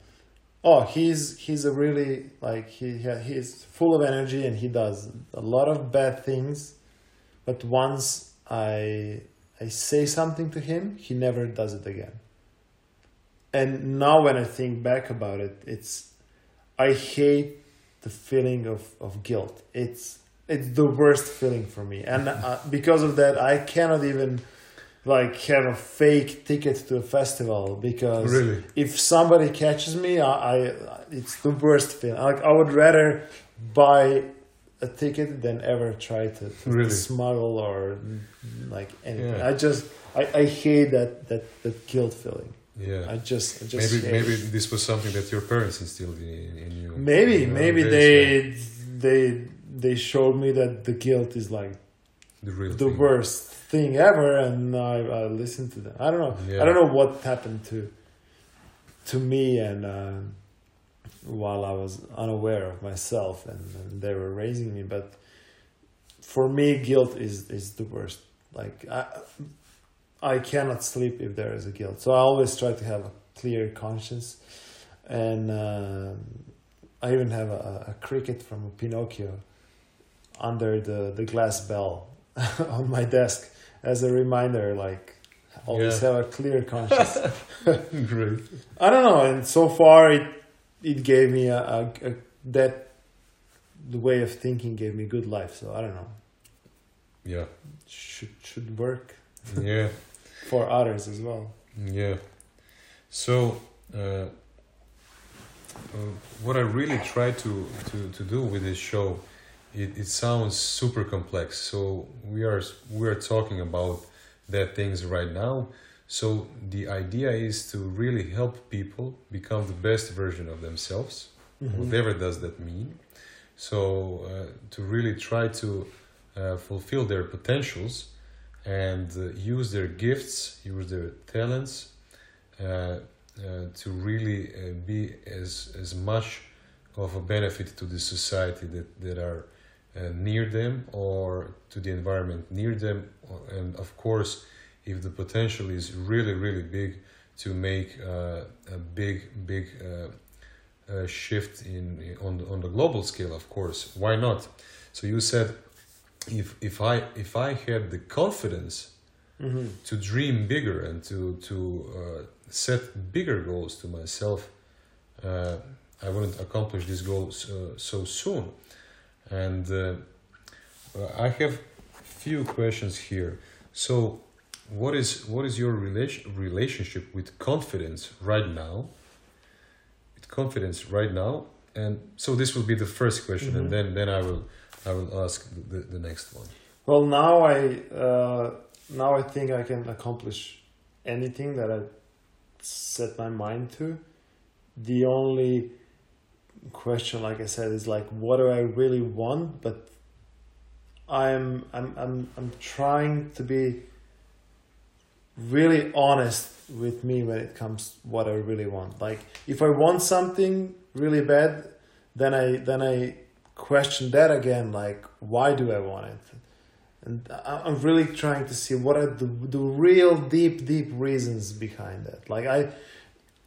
oh he's he's a really like he he- he's full of energy and he does a lot of bad things. But once I I say something to him he never does it again. And now when I think back about it it's I hate the feeling of, of guilt. It's it's the worst feeling for me, and uh, because of that, I cannot even like have a fake ticket to a festival because Really? if somebody catches me, I, I it's the worst feeling. Like I would rather buy a ticket than ever try to, to Really? smuggle or like anything. Yeah. I just I, I hate that that that guilt feeling. Yeah. I just I just maybe maybe it. this was something that your parents instilled in, in you. Maybe, in maybe they days, they they showed me that the guilt is like the real the thing. worst thing ever, and I, I listened to them. I don't know. Yeah. I don't know what happened to to me, and uh, while I was unaware of myself, and, and they were raising me, but for me, guilt is is the worst. Like I, I cannot sleep if there is a guilt. So I always try to have a clear conscience, and uh, I even have a, a cricket from Pinocchio under the the glass bell <laughs> on my desk as a reminder. Like always Yeah. have a clear conscience. <laughs> Great. I don't know, and so far it it gave me a, a, a that the way of thinking gave me good life. So I don't know, Yeah. should should work Yeah. <laughs> for others as well. Yeah. So, uh, uh, what I really try to, to, to do with this show, it, it sounds super complex. So we are we are talking about that things right now. So the idea is to really help people become the best version of themselves, whatever does that mean. So uh, to really try to uh, fulfill their potentials and uh, use their gifts, use their talents uh, uh, to really uh, be as as much of a benefit to the society that, that are near them or to the environment near them and of course if the potential is really really big to make uh, a big big uh, uh, shift in on the, on the global scale of course why not so you said if if i if i had the confidence Mm-hmm. to dream bigger and to to uh, set bigger goals to myself. Uh, I wouldn't accomplish these goals uh, so soon, and uh, I have few questions here. So, what is what is your relation relationship with confidence right now? With confidence right now, and so this will be the first question, Mhm. and then then I will I will ask the, the next one. Well, now I uh, now I think I can accomplish anything that I set my mind to. The only question, like I said, is like, what do I really want? But I'm I'm I'm I'm trying to be really honest with me when it comes what I really want. Like if I want something really bad, then I then I question that again. Like why do I want it? And I'm really trying to see what are the the real deep deep reasons behind that. Like I.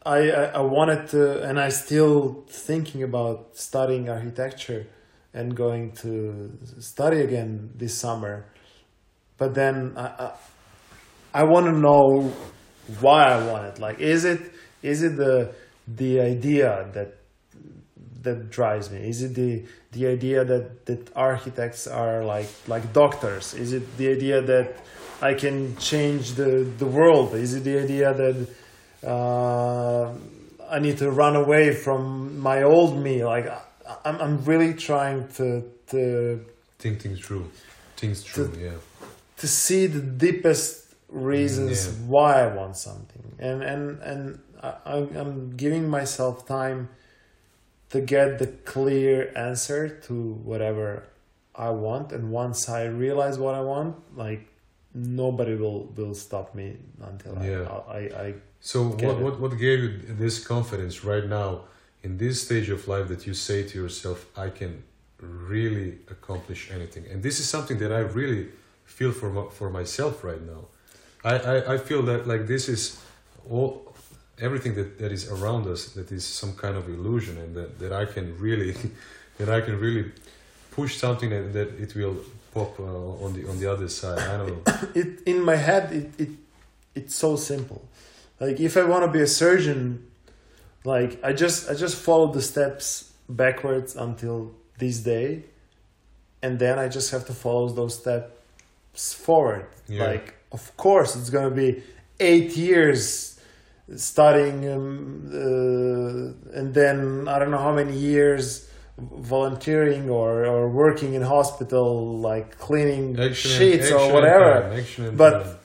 I, I I wanted to, and I still thinking about studying architecture and going to study again this summer. But then I, I, I want to know why I want it. Like, is it is it the the idea that that drives me? Is it the the idea that that architects are like like doctors? Is it the idea that I can change the the world? Is it the idea that uh, I need to run away from my old me? Like, I, I'm I'm really trying to to Think things through, things through. yeah. to see the deepest reasons Yeah. why I want something, and and and I, I'm- I'm giving myself time to get the clear answer to whatever I want, and once I realize what I want, like nobody will will stop me until Yeah. I, I I So Get what, it. what what gave you this confidence right now in this stage of life that you say to yourself, I can really accomplish anything, and this is something that I really feel for for myself right now. I, I, I feel that like this is all everything that, that is around us that is some kind of illusion and that, that I can really <laughs> that I can really push something and that it will pop uh, on the on the other side. I don't know. <coughs> it in my head it, it it's so simple like if i want to be a surgeon like i just i just follow the steps backwards until this day and then i just have to follow those steps forward Yeah. like of course it's going to be 8 years studying um, uh, and then i don't know how many years volunteering or, or working in hospital like cleaning Action sheets action or whatever But-.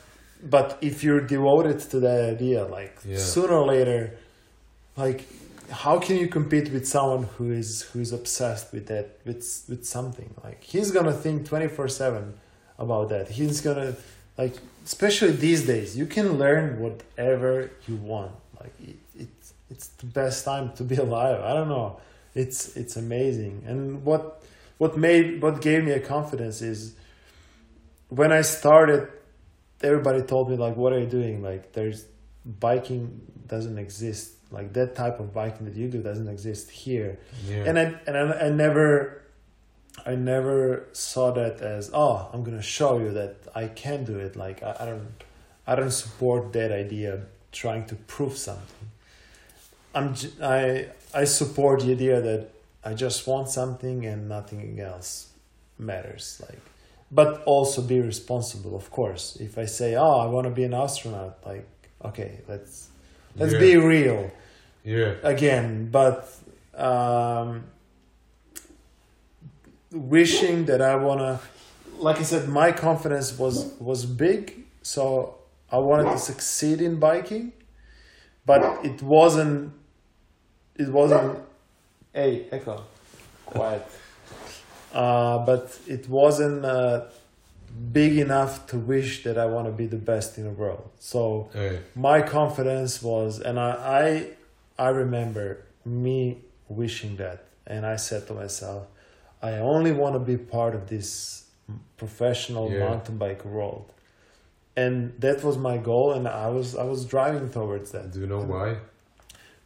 But if you're devoted to that idea like Yeah. sooner or later like how can you compete with someone who is who is obsessed with that with with something? Like he's gonna think 24 7 about that. He's gonna like especially these days you can learn whatever you want. Like it, it's it's the best time to be alive. I don't know. It's it's amazing. And what what made what gave me a confidence is when i started everybody told me like what are you doing? Like there's biking doesn't exist. Like that type of biking that you do doesn't exist here. Yeah. and I and I, I never I never saw that as oh I'm gonna show you that I can do it. Like I, I don't I don't support that idea trying to prove something. I'm j- I I support the idea that I just want something and nothing else matters. Like but also be responsible of course if I say oh I want to be an astronaut like okay let's let's Yeah. be real yeah. again but um wishing that i want to like i said my confidence was was big so i wanted to succeed in biking but it wasn't it wasn't hey echo quiet uh but it wasn't uh big enough to wish that i want to be the best in the world so Hey. my confidence was and I, I i remember me wishing that and i said to myself i only want to be part of this professional Yeah. mountain bike world and that was my goal and i was i was driving towards that Do you know why?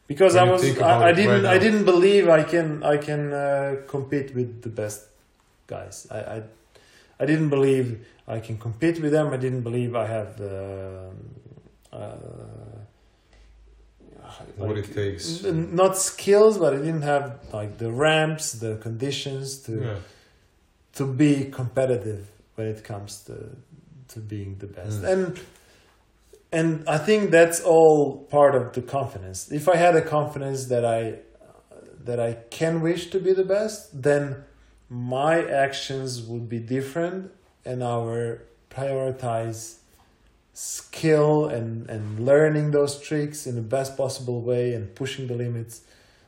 because When i was I, I didn't right i didn't believe i can i can uh, compete with the best guys i i, I didn't believe I can compete with them. I didn't believe I have the. Uh, what it takes. not skills, but I didn't have like the ramps, the conditions to Yeah. to be competitive when it comes to to being the best. Mm. And and I think that's all part of the confidence. If I had a confidence that I that I can wish to be the best, then my actions would be different and I will prioritize skill and, and learning those tricks in the best possible way and pushing the limits.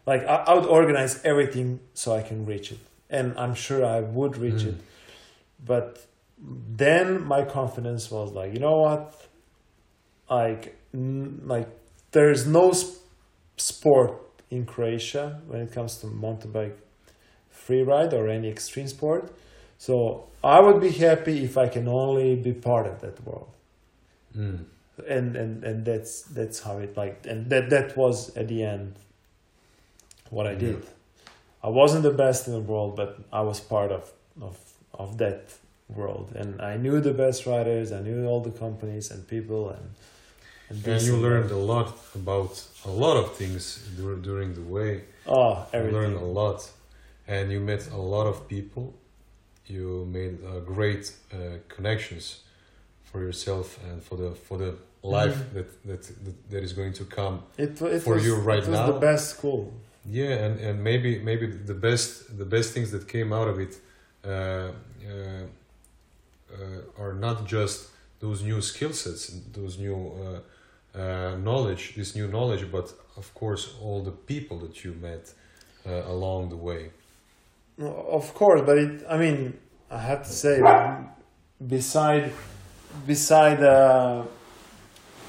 Like I, I would organize everything so I can reach it. And I'm sure I would reach Mm. it. But then my confidence was like, you know what? Like, n- like there's no sp- sport in Croatia when it comes to mountain bike free ride or any extreme sport. So I would be happy if I can only be part of that world. Mm. And and and that's that's how it like and that that was at the end what I did. I wasn't the best in the world, but I was part of of of that world, and I knew the best riders. I knew all the companies and people, and And this you and learned a lot about a lot of things dur- during the way. oh You learned a lot, and you met a lot of people. You made uh, great uh, connections for yourself and for the for the life Mhm. that, that that that is going to come. It, it For was, you right it was now? the best school. Yeah, and, and maybe maybe the best the best things that came out of it uh, uh, uh, are not just those new skill sets, those new uh, uh, knowledge, this new knowledge, but of course all the people that you met uh, along the way. Of course, but it. I mean, I have to say, beside beside uh,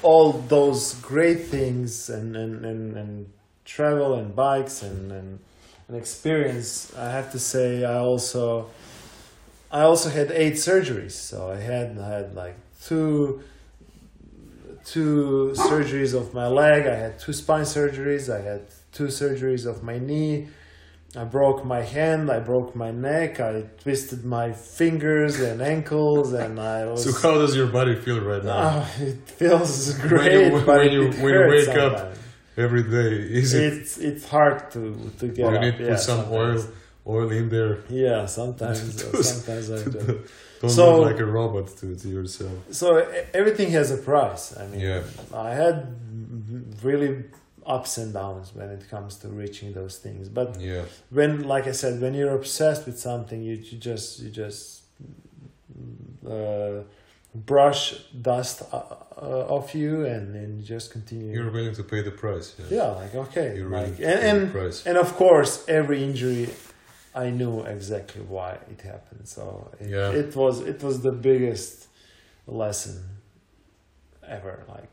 all those great things and and, and, and travel and bikes and, and and experience, I have to say, I also I also had eight surgeries. So I had I had like two two surgeries of my leg. I had two spine surgeries. I had two surgeries of my knee. I broke my hand, I broke my neck, I twisted my fingers and ankles, and I was. So how does your body feel right now? Ah, it feels When great, you- when you- when you wake up. Every day, is it? It's it's hard to to get you need to yeah, put some oil sometimes. oil in there. Yeah, sometimes To- <laughs> sometimes I do. <laughs> Don't So- look like a robot to, to yourself. So everything has a price. I mean, Yeah. I had really ups and downs when it comes to reaching those things, but Yeah. when like i said when you're obsessed with something you, you just you just uh, brush dust uh, uh, off you and then just continue You're willing to pay the price. Yeah. yeah like okay You're willing like to and, pay the and price. and of course every injury i knew exactly why it happened so it, Yeah. it was it was the biggest lesson ever like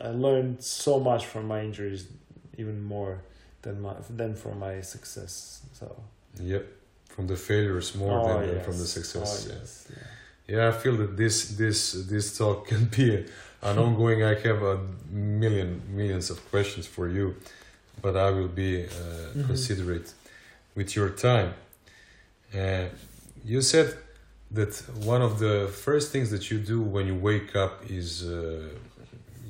i learned so much from my injuries even more than my than from my success so Yep. From the failures more Oh, than, yes. from the success. Oh, yeah. yes, yeah. Yeah, I feel that this this this talk <laughs> can be an ongoing. I have a million millions of questions for you, but I will be uh, Mhm. considerate with your time. Uh, you said that one of the first things that you do when you wake up is uh,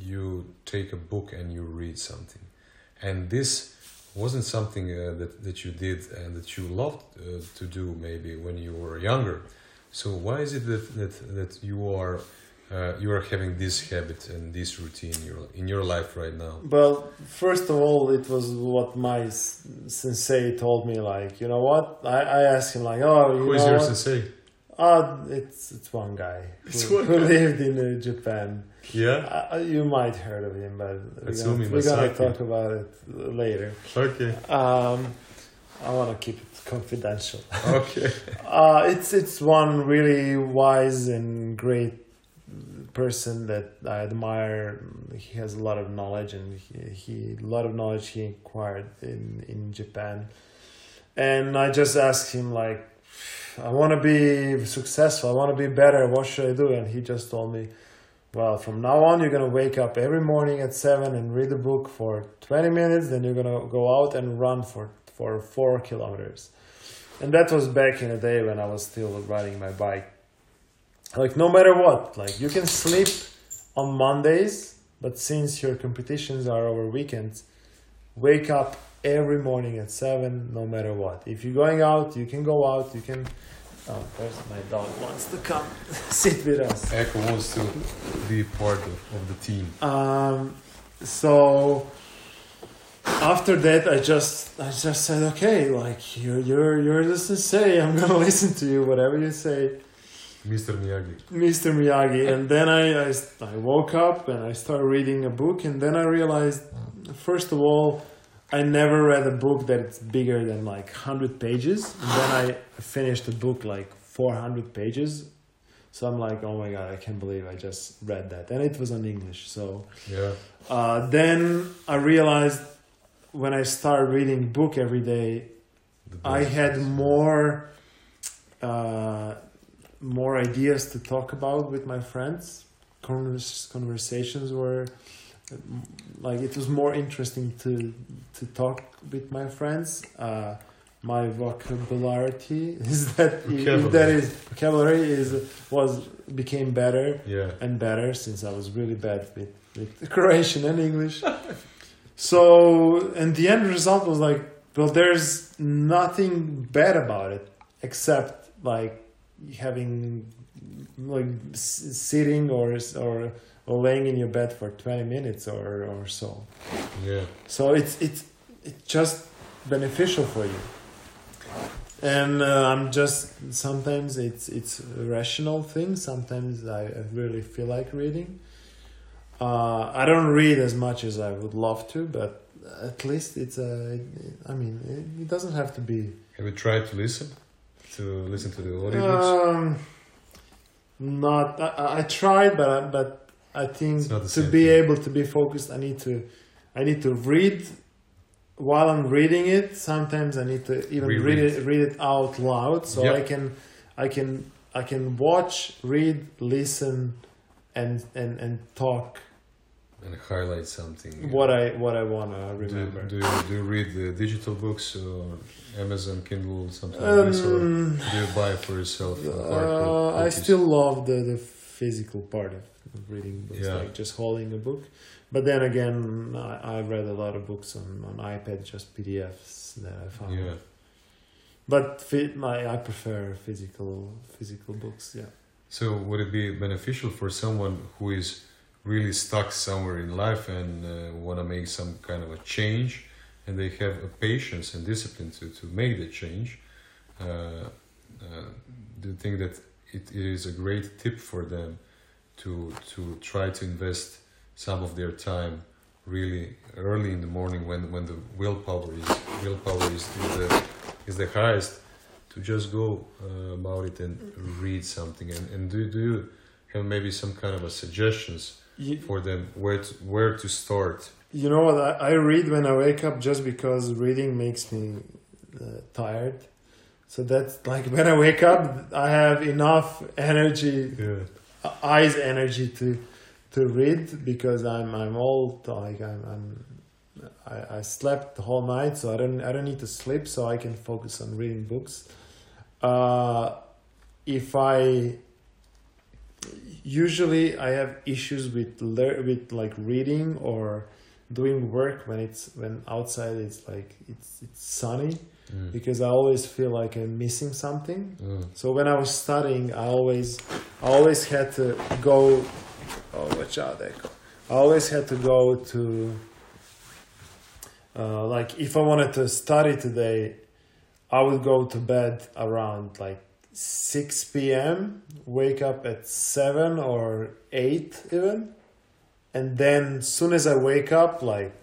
you take a book and you read something, and this wasn't something uh, that that you did and that you loved uh, to do maybe when you were younger. So why is it that that, that you are uh, you are having this habit and this routine in your in your life right now? Well, first of all, it was what my sensei told me. Like, you know what? I, I asked him, like, oh, you Who is your what? sensei? Ah, it's it's one guy who, It's one who guy. lived in uh, Japan. Yeah. Uh, you might heard of him, but we're gonna, we're gonna talk about it later. Okay. Um, I want to keep it confidential. <laughs> Okay. Uh, it's it's one really wise and great person that I admire. He has a lot of knowledge, and he, he a lot of knowledge he acquired in in Japan. And I just asked him like, I want to be successful. I want to be better. What should I do? And he just told me, well, from now on, you're gonna wake up every morning at seven and read a book for twenty minutes. Then you're gonna go out and run for for four kilometers. And that was back in the day when I was still riding my bike like no matter what, like you can sleep on Mondays, but since your competitions are over weekends, wake up every morning at seven, no matter what. If you're going out, you can go out. You can. Oh, there's my dog wants to come <laughs> sit with us. Echo wants to be part of, of the team. Um, so after that, I just I just said, okay, like you're you're you're the sensei. I'm <laughs> gonna listen to you, whatever you say. Mr. Miyagi. Mr. Miyagi. And then I, I, I woke up and I started reading a book, and then I realized, first of all, I never read a book that it's bigger than like 100 pages. And then I finished a book like 400 pages. So I'm like, oh my god, I can't believe I just read that. And it was in English. So Yeah. uh, then I realized when I started reading book every day, I had more uh, more ideas to talk about with my friends. Convers- conversations were like it was more interesting to to talk with my friends. Uh, my vocabulary <laughs> is that if that is vocabulary is was became better Yeah. and better since I was really bad with, with <laughs> Croatian and English. <laughs> so, and the end result was like, well, there's nothing bad about it except like having like s- sitting or or or laying in your bed for 20 minutes or or so. Yeah. So it's it's it's just beneficial for you. And uh, I'm just sometimes it's it's a rational thing. Sometimes I, I really feel like reading. Uh, I don't read as much as I would love to, but at least it's a. I mean, it, it doesn't have to be. Have you tried to listen? To listen to the audiobooks? Um, not. I, I- I tried, but I, but I think It's not the to be thing. able to be focused, I need to, I need to read. While I'm reading it, sometimes I need to even read it, read it out loud, so Yep. I can, I can, I can watch, read, listen, and and and talk and highlight something. what I what I wanna remember. do, you, do you read the digital books or Amazon Kindle something like this, or Um, do you buy for yourself? Uh. I still love the, the physical part of reading books, Yeah. like just holding a book. But then again, I, I read a lot of books on, on iPad, just PDFs that I found. Yeah. But fi- my, I prefer physical physical books. Yeah. So would it be beneficial for someone who is really stuck somewhere in life and uh, want to make some kind of a change, and they have a patience and discipline to, to make the change? Uh, uh, do you think that it, is a great tip for them to to try to invest some of their time really early in the morning when, when the willpower is willpower is, is the is the highest to just go uh, about it and read something and, and do, do you have maybe some kind of a suggestions You, for them where to, where to start you know what? I, I read when I wake up just because reading makes me uh, tired. So that's like when I wake up, I have enough energy yeah eyes energy to to read because I'm I'm old like I'm, I'm I, I slept the whole night so I don't I don't need to sleep so I can focus on reading books. Uh, if I usually I have issues with lear- with like reading or doing work when it's when outside it's like it's it's sunny Mm. because I always feel like I'm missing something. Mm. So when I was studying, I always, I always had to go. Oh, watch out, Echo! I always had to go to. Uh, like if I wanted to study today, I would go to bed around like six p.m. Wake up at seven or eight even, and then soon as I wake up, like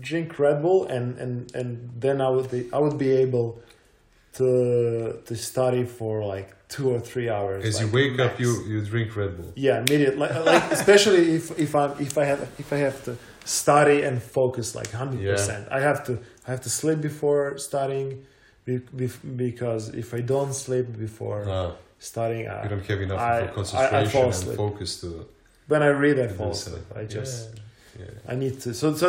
drink Red Bull, and and and then I would be I would be able to to study for like two or three hours. as like you wake up you you drink red bull yeah immediately like, like especially if if I if I have if I have to study and focus like hundred percent. I have to I have to sleep before studying. Because if I don't sleep before Ah, studying, you I, don't have enough I- I- I concentration fall and focus to when I read, I fall asleep. I just yeah, yeah. I need to. So so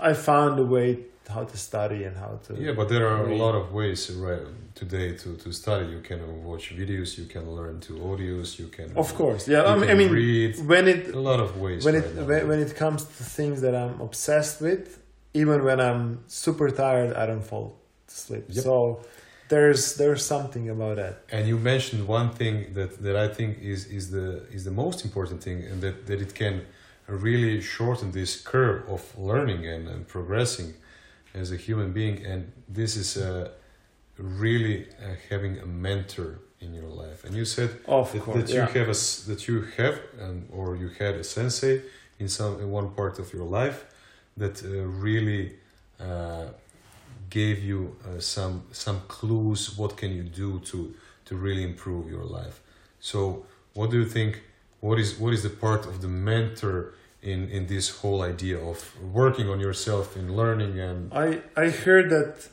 I found a way how to study and how to Yeah, but there are a lot of ways right, today to, to study. You can watch videos, you can learn to audios, you can. of course yeah I mean, I mean read. when it A lot of ways. when right it now. when, when it comes to things that I'm obsessed with, even when I'm super tired, I don't fall asleep. Yep. So there's there's something about that. And you mentioned one thing that, that I think is, is the is the most important thing, and that, that it can really shorten this curve of learning and, and progressing as a human being. And this is uh, really uh, having a mentor in your life. And you said Of that, course, that you yeah. have a that you have um, or you had a sensei in some in one part of your life that uh, really uh, gave you uh, some some clues what can you do to to really improve your life so what do you think what is what is the part of the mentor in in this whole idea of working on yourself in learning and I I heard that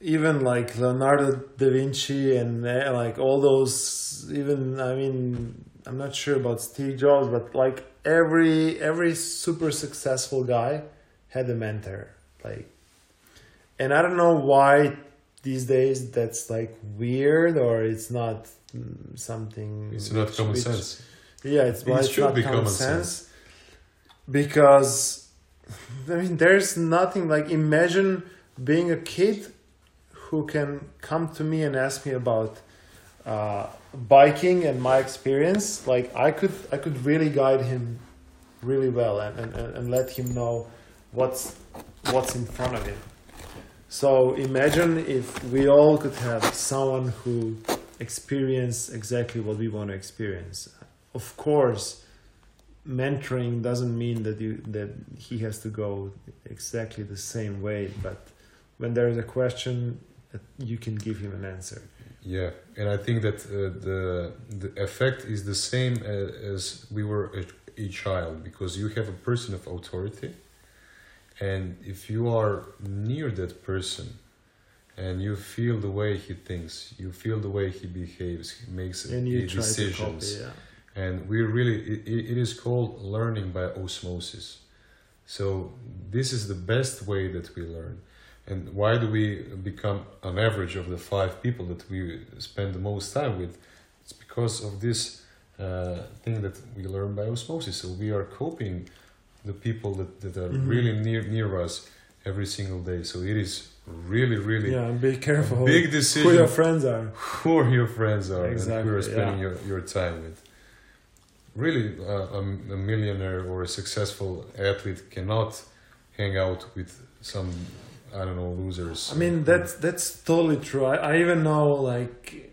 even like Leonardo da Vinci and uh, like all those even I mean I'm not sure about Steve Jobs but like every every super successful guy had a mentor like and I don't know why these days that's like weird or it's not mm, something it's not which- common which- sense yeah, it's why It it's should not be common, common sense. sense. Because I mean, there's nothing like imagine being a kid who can come to me and ask me about uh, biking and my experience. Like I could, I could really guide him really well and, and, and let him know what's what's in front of him. So imagine if we all could have someone who experience exactly what we want to experience. Of course, mentoring doesn't mean that you that he has to go exactly the same way, but when there is a question, uh, you can give him an answer. Yeah, and I think that uh, the the effect is the same uh, as we were a, a child because you have a person of authority, and if you are near that person, and you feel the way he thinks, you feel the way he behaves, he makes And you uh, try to decisions, copy, yeah. And we really it, it is called learning by osmosis. So this is the best way that we learn. And why do we become an average of the five people that we spend the most time with? It's because of this uh, thing that we learn by osmosis. So we are copying the people that, that are Mhm. really near near us every single day. So it is really, really Yeah, and be careful big decision who your friends are. <laughs> who your friends are and who Exactly, you're spending yeah. your, your time with. Really, uh, a, a millionaire or a successful athlete cannot hang out with some, I don't know, losers. I mean, that's that's totally true. I, I even know like,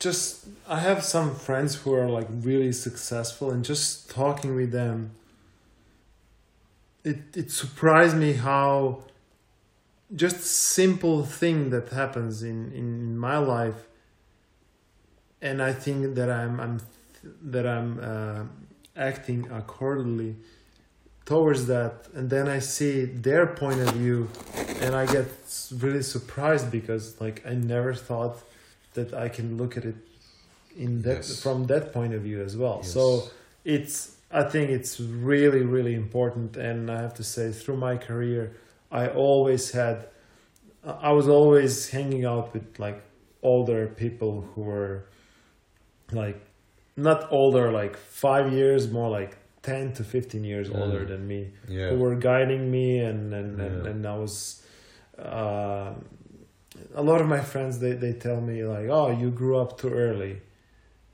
just I have some friends who are like really successful, and just talking with them, it it surprised me how just simple thing that happens in in my life, and I think that I'm I'm that I'm uh, acting accordingly towards that and then i see their point of view and i get really surprised because like i never thought that i can look at it in that Yes. from that point of view as well Yes. so it's i think it's really really important and i have to say through my career i always had i was always hanging out with like older people who were like not older like five years more like 10 to 15 years Mm. older than me yeah, who were guiding me and and, and, Yeah. and I was uh, a lot of my friends they, they tell me like oh you grew up too early.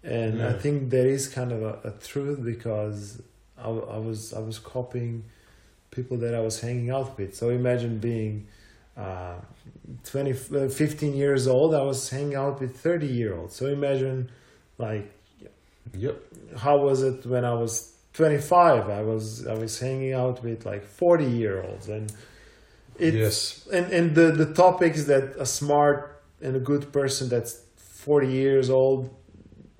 And I think there is kind of a, a truth because I, I was I was copying people that I was hanging out with. So imagine being uh, 20 uh, 15 years old I was hanging out with 30 year olds. So imagine like yep, how was it when I was 25 I was I was hanging out with like 40 year olds and it, yes, and and the the topics that a smart and a good person that's 40 years old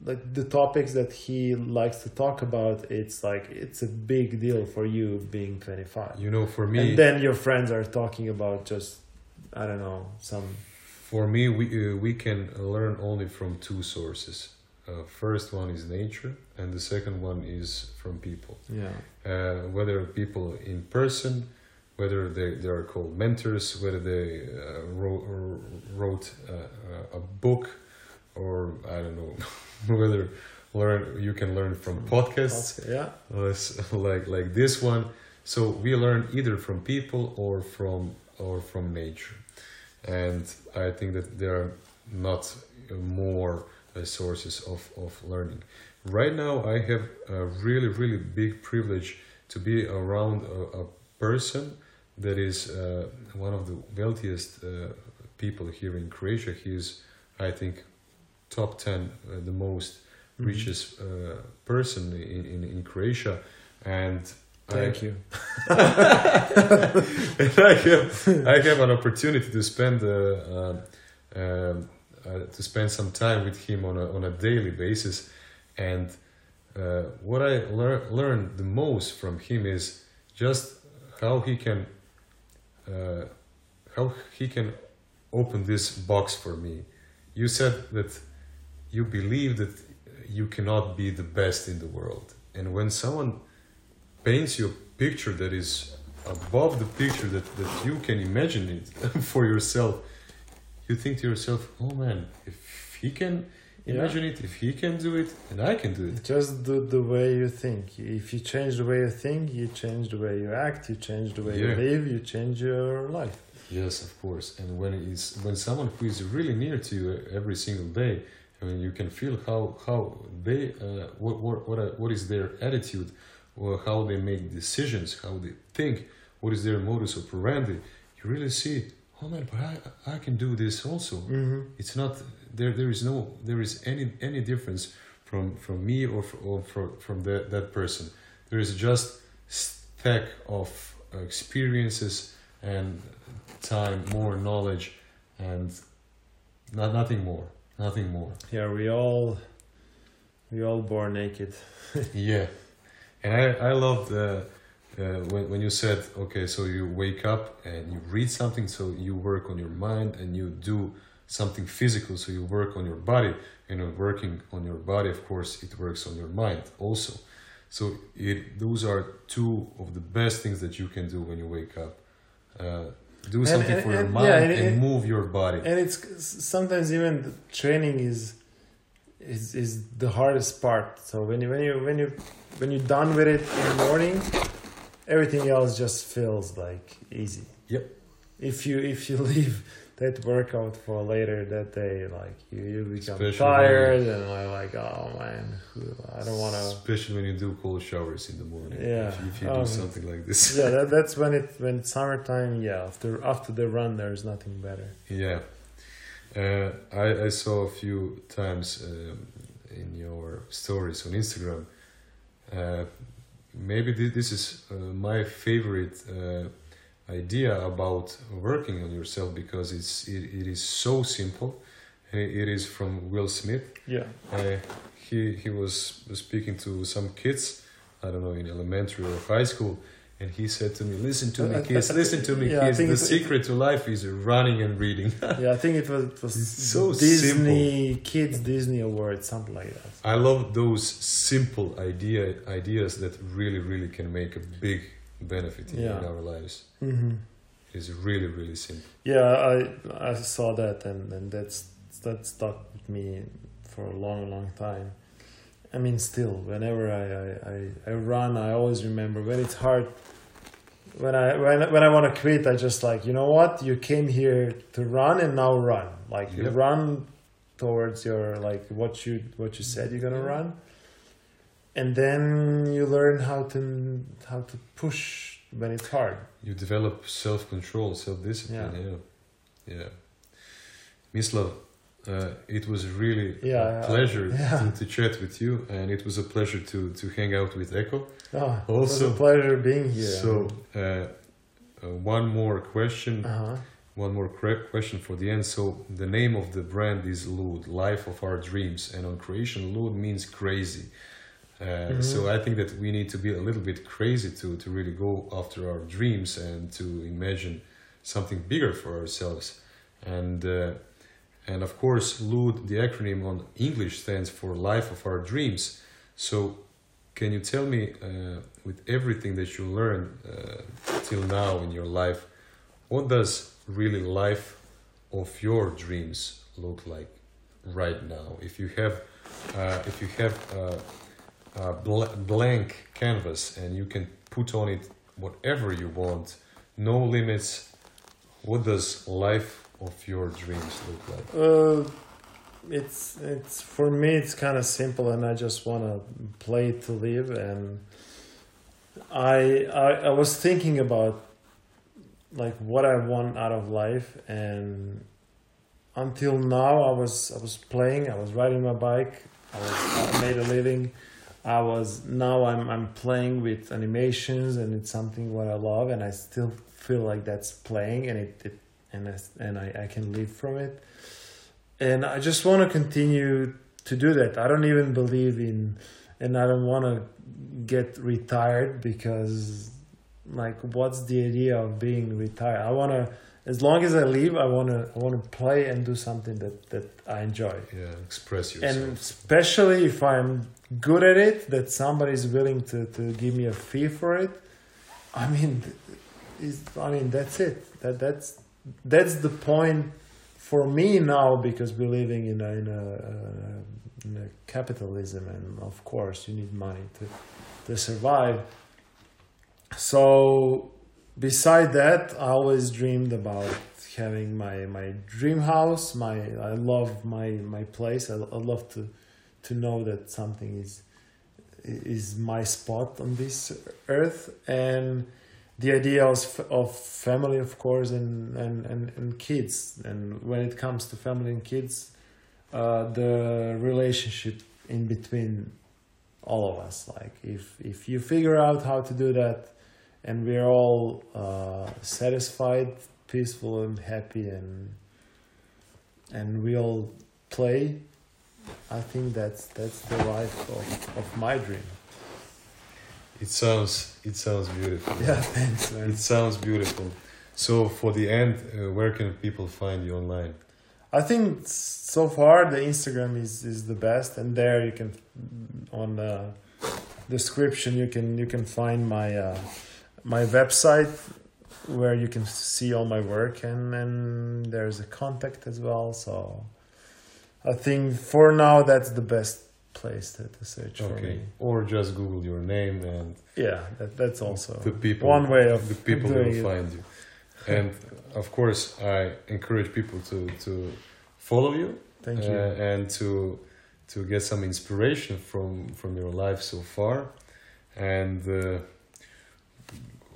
like the topics that he likes to talk about it's like it's a big deal for you being 25 you know, for me, and then your friends are talking about just I don't know some for me, we uh, we can learn only from two sources. Uh, first one is nature, and the second one is from people. yeah uh, whether people in person, whether they, they are called mentors, whether they uh, wrote, wrote uh, a book, or I don't know, <laughs> whether learn you can learn from podcasts, yeah, <laughs> like like this one. So we learn either from people or from or from nature, and I think that there are not more uh, sources of, of learning. Right now, I have a really really big privilege to be around a, a person that is uh, one of the wealthiest uh, people here in Croatia. He is, I think, top 10, uh, the most mm-hmm. richest uh, person in, in, in, Croatia. And Thank I, you. <laughs> I have I have an opportunity to spend uh, uh, to spend some time with him on a on a daily basis, and what I lear- learned the most from him is just how he can uh, how he can open this box for me. You said that you believe that you cannot be the best in the world, and when someone paints you a picture that is above the picture that, that you can imagine it <laughs> for yourself, you think to yourself, "Oh man, if he can." imagine yeah. it if he can do it and i can do it just do the way you think if you change the way you think you change the way you act you change the way yeah. you live you change your life yes of course and when it's when someone who is really near to you every single day I mean, you can feel how how they uh, what what what, uh, what is their attitude or how they make decisions how they think what is their modus operandi you really see oh man but i i can do this also. Mm-hmm. it's not there there is no there is any any difference from from me or, for, or for, from that that person. There is just stack of experiences and time more knowledge and not nothing more nothing more. Yeah we all we all born naked. <laughs> Yeah. And i i love the uh, when, when you said okay so you wake up and you read something so you work on your mind and you do something physical so you work on your body. You know working on your body of course it works on your mind also. So it those are two of the best things that you can do when you wake up. Uh, do something and, for and, your mind yeah, and, move your body. and it's sometimes even the training is is is the hardest part. So when you when you when you when you're done with it in the morning everything else just feels like easy yep if you if you <laughs> leave that workout for later that day, like you, you become Especially tired and I'm like, oh man, I don't want to. Especially when you do cold showers in the morning. Yeah. If, if you um, do something like this. yeah, that, <laughs> that's when it when it's summertime. Yeah, after after the run, there's nothing better. Yeah, uh, I I saw a few times um, in your stories on Instagram. Uh, maybe this is uh, my favorite uh, idea about working on yourself because it's it, it is so simple. It is from Will Smith. Yeah. Uh, he he was speaking to some kids, I don't know, in elementary or high school, and he said to me, "Listen to me, kids. Listen to me, yeah, kids. The secret to life is running and reading." <laughs> yeah, I think it was it was so Disney simple. Kids Disney Award, something like that. I love those simple idea ideas that really really can make a big benefit in, yeah. in our lives. Mm-hmm. It's really really simple. Yeah, I I saw that and and that's that stuck with me for a long long time. I mean, still, whenever I, I, I, I run, I always remember when it's hard. When I when when I want to quit, I just like you know what you came here to run and now run. Like you run towards your like what you what you said you're gonna run, and then you learn how to how to push when it's hard. You develop self control, self discipline. Yeah, yeah. yeah. Mislav, uh, it was really yeah, a pleasure <laughs> yeah. to, to, chat with you, and it was a pleasure to to hang out with Echo. Oh, also, it was a pleasure being here. So, uh, uh, one more question. Uh-huh. One more question for the end. So, the name of the brand is Lud, Life of Our Dreams, and on Croatian, Lud means crazy. Uh, mm-hmm. So I think that we need to be a little bit crazy to to really go after our dreams and to imagine something bigger for ourselves. And uh, and of course, LUD, the acronym on English stands for Life of Our Dreams. So can you tell me, uh, with everything that you learned uh, till now in your life, what does really life of your dreams look like right now? If you have, uh, if you have a, a bl- blank canvas and you can put on it whatever you want, no limits. What does life of your dreams look like? Uh, it's it's for me it's kind of simple and I just want to play to live and I, I I was thinking about like what I want out of life and until now I was I was playing I was riding my bike I was I made a living I was now I'm I'm playing with animations and it's something what I love and I still feel like that's playing and it, it and I, and I, I can live from it and I just want to continue to do that I don't even believe in and I don't want to get retired because like what's the idea of being retired I want to as long as I live I want to I want to play and do something that that I enjoy Yeah, express yourself. and especially if I'm good at it, that somebody's willing to, to give me a fee for it. I mean, is I mean that's it. That that's that's the point for me now because we're living in a in a, uh, in a capitalism, and of course you need money to to survive. So, beside that, I always dreamed about having my my dream house. My I love my my place. I, I love to to know that something is is my spot on this earth and the idea of, of family of course and, and, and, and kids and when it comes to family and kids uh, the relationship in between all of us like if if you figure out how to do that and we're all uh, satisfied peaceful and happy and and we all play I think that's that's the life of, of my dream. It sounds it sounds beautiful. Yeah, thanks, man. It sounds beautiful. So for the end, uh, where can people find you online? I think so far the Instagram is, is the best, and there you can on the description you can you can find my uh, my website where you can see all my work, and and there's a contact as well. So I think for now that's the best place to, to search for me. or just Google your name and Yeah, that, that's also the people. one way of the people will it. find you. And of course, I encourage people to to follow you Thank uh, you. and to to get some inspiration from from your life so far, and uh,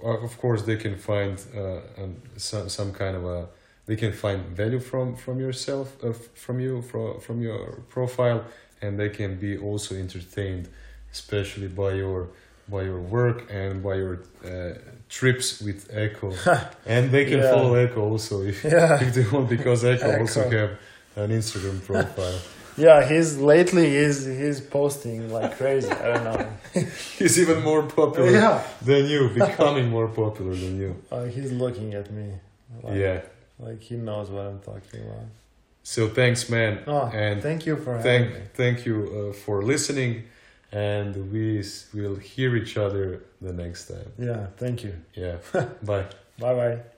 of course they can find uh, um, some some kind of a they can find value from from yourself uh, from you from from your profile, and they can be also entertained, especially by your by your work and by your uh, trips with Echo, <laughs> and they can Yeah. follow Echo also if Yeah. <laughs> if they want because Echo, also have an Instagram profile. <laughs> Yeah, he's lately he's he's posting like crazy. I don't know. He's even more popular Yeah, than you, becoming more popular than you. uh, he's looking at me. Like, Yeah. like he knows what I'm talking about. So thanks, man, Oh, and thank you for thank me. thank you uh, for listening, and we will hear each other the next time. Yeah, thank you. Yeah. <laughs> Bye. Bye bye.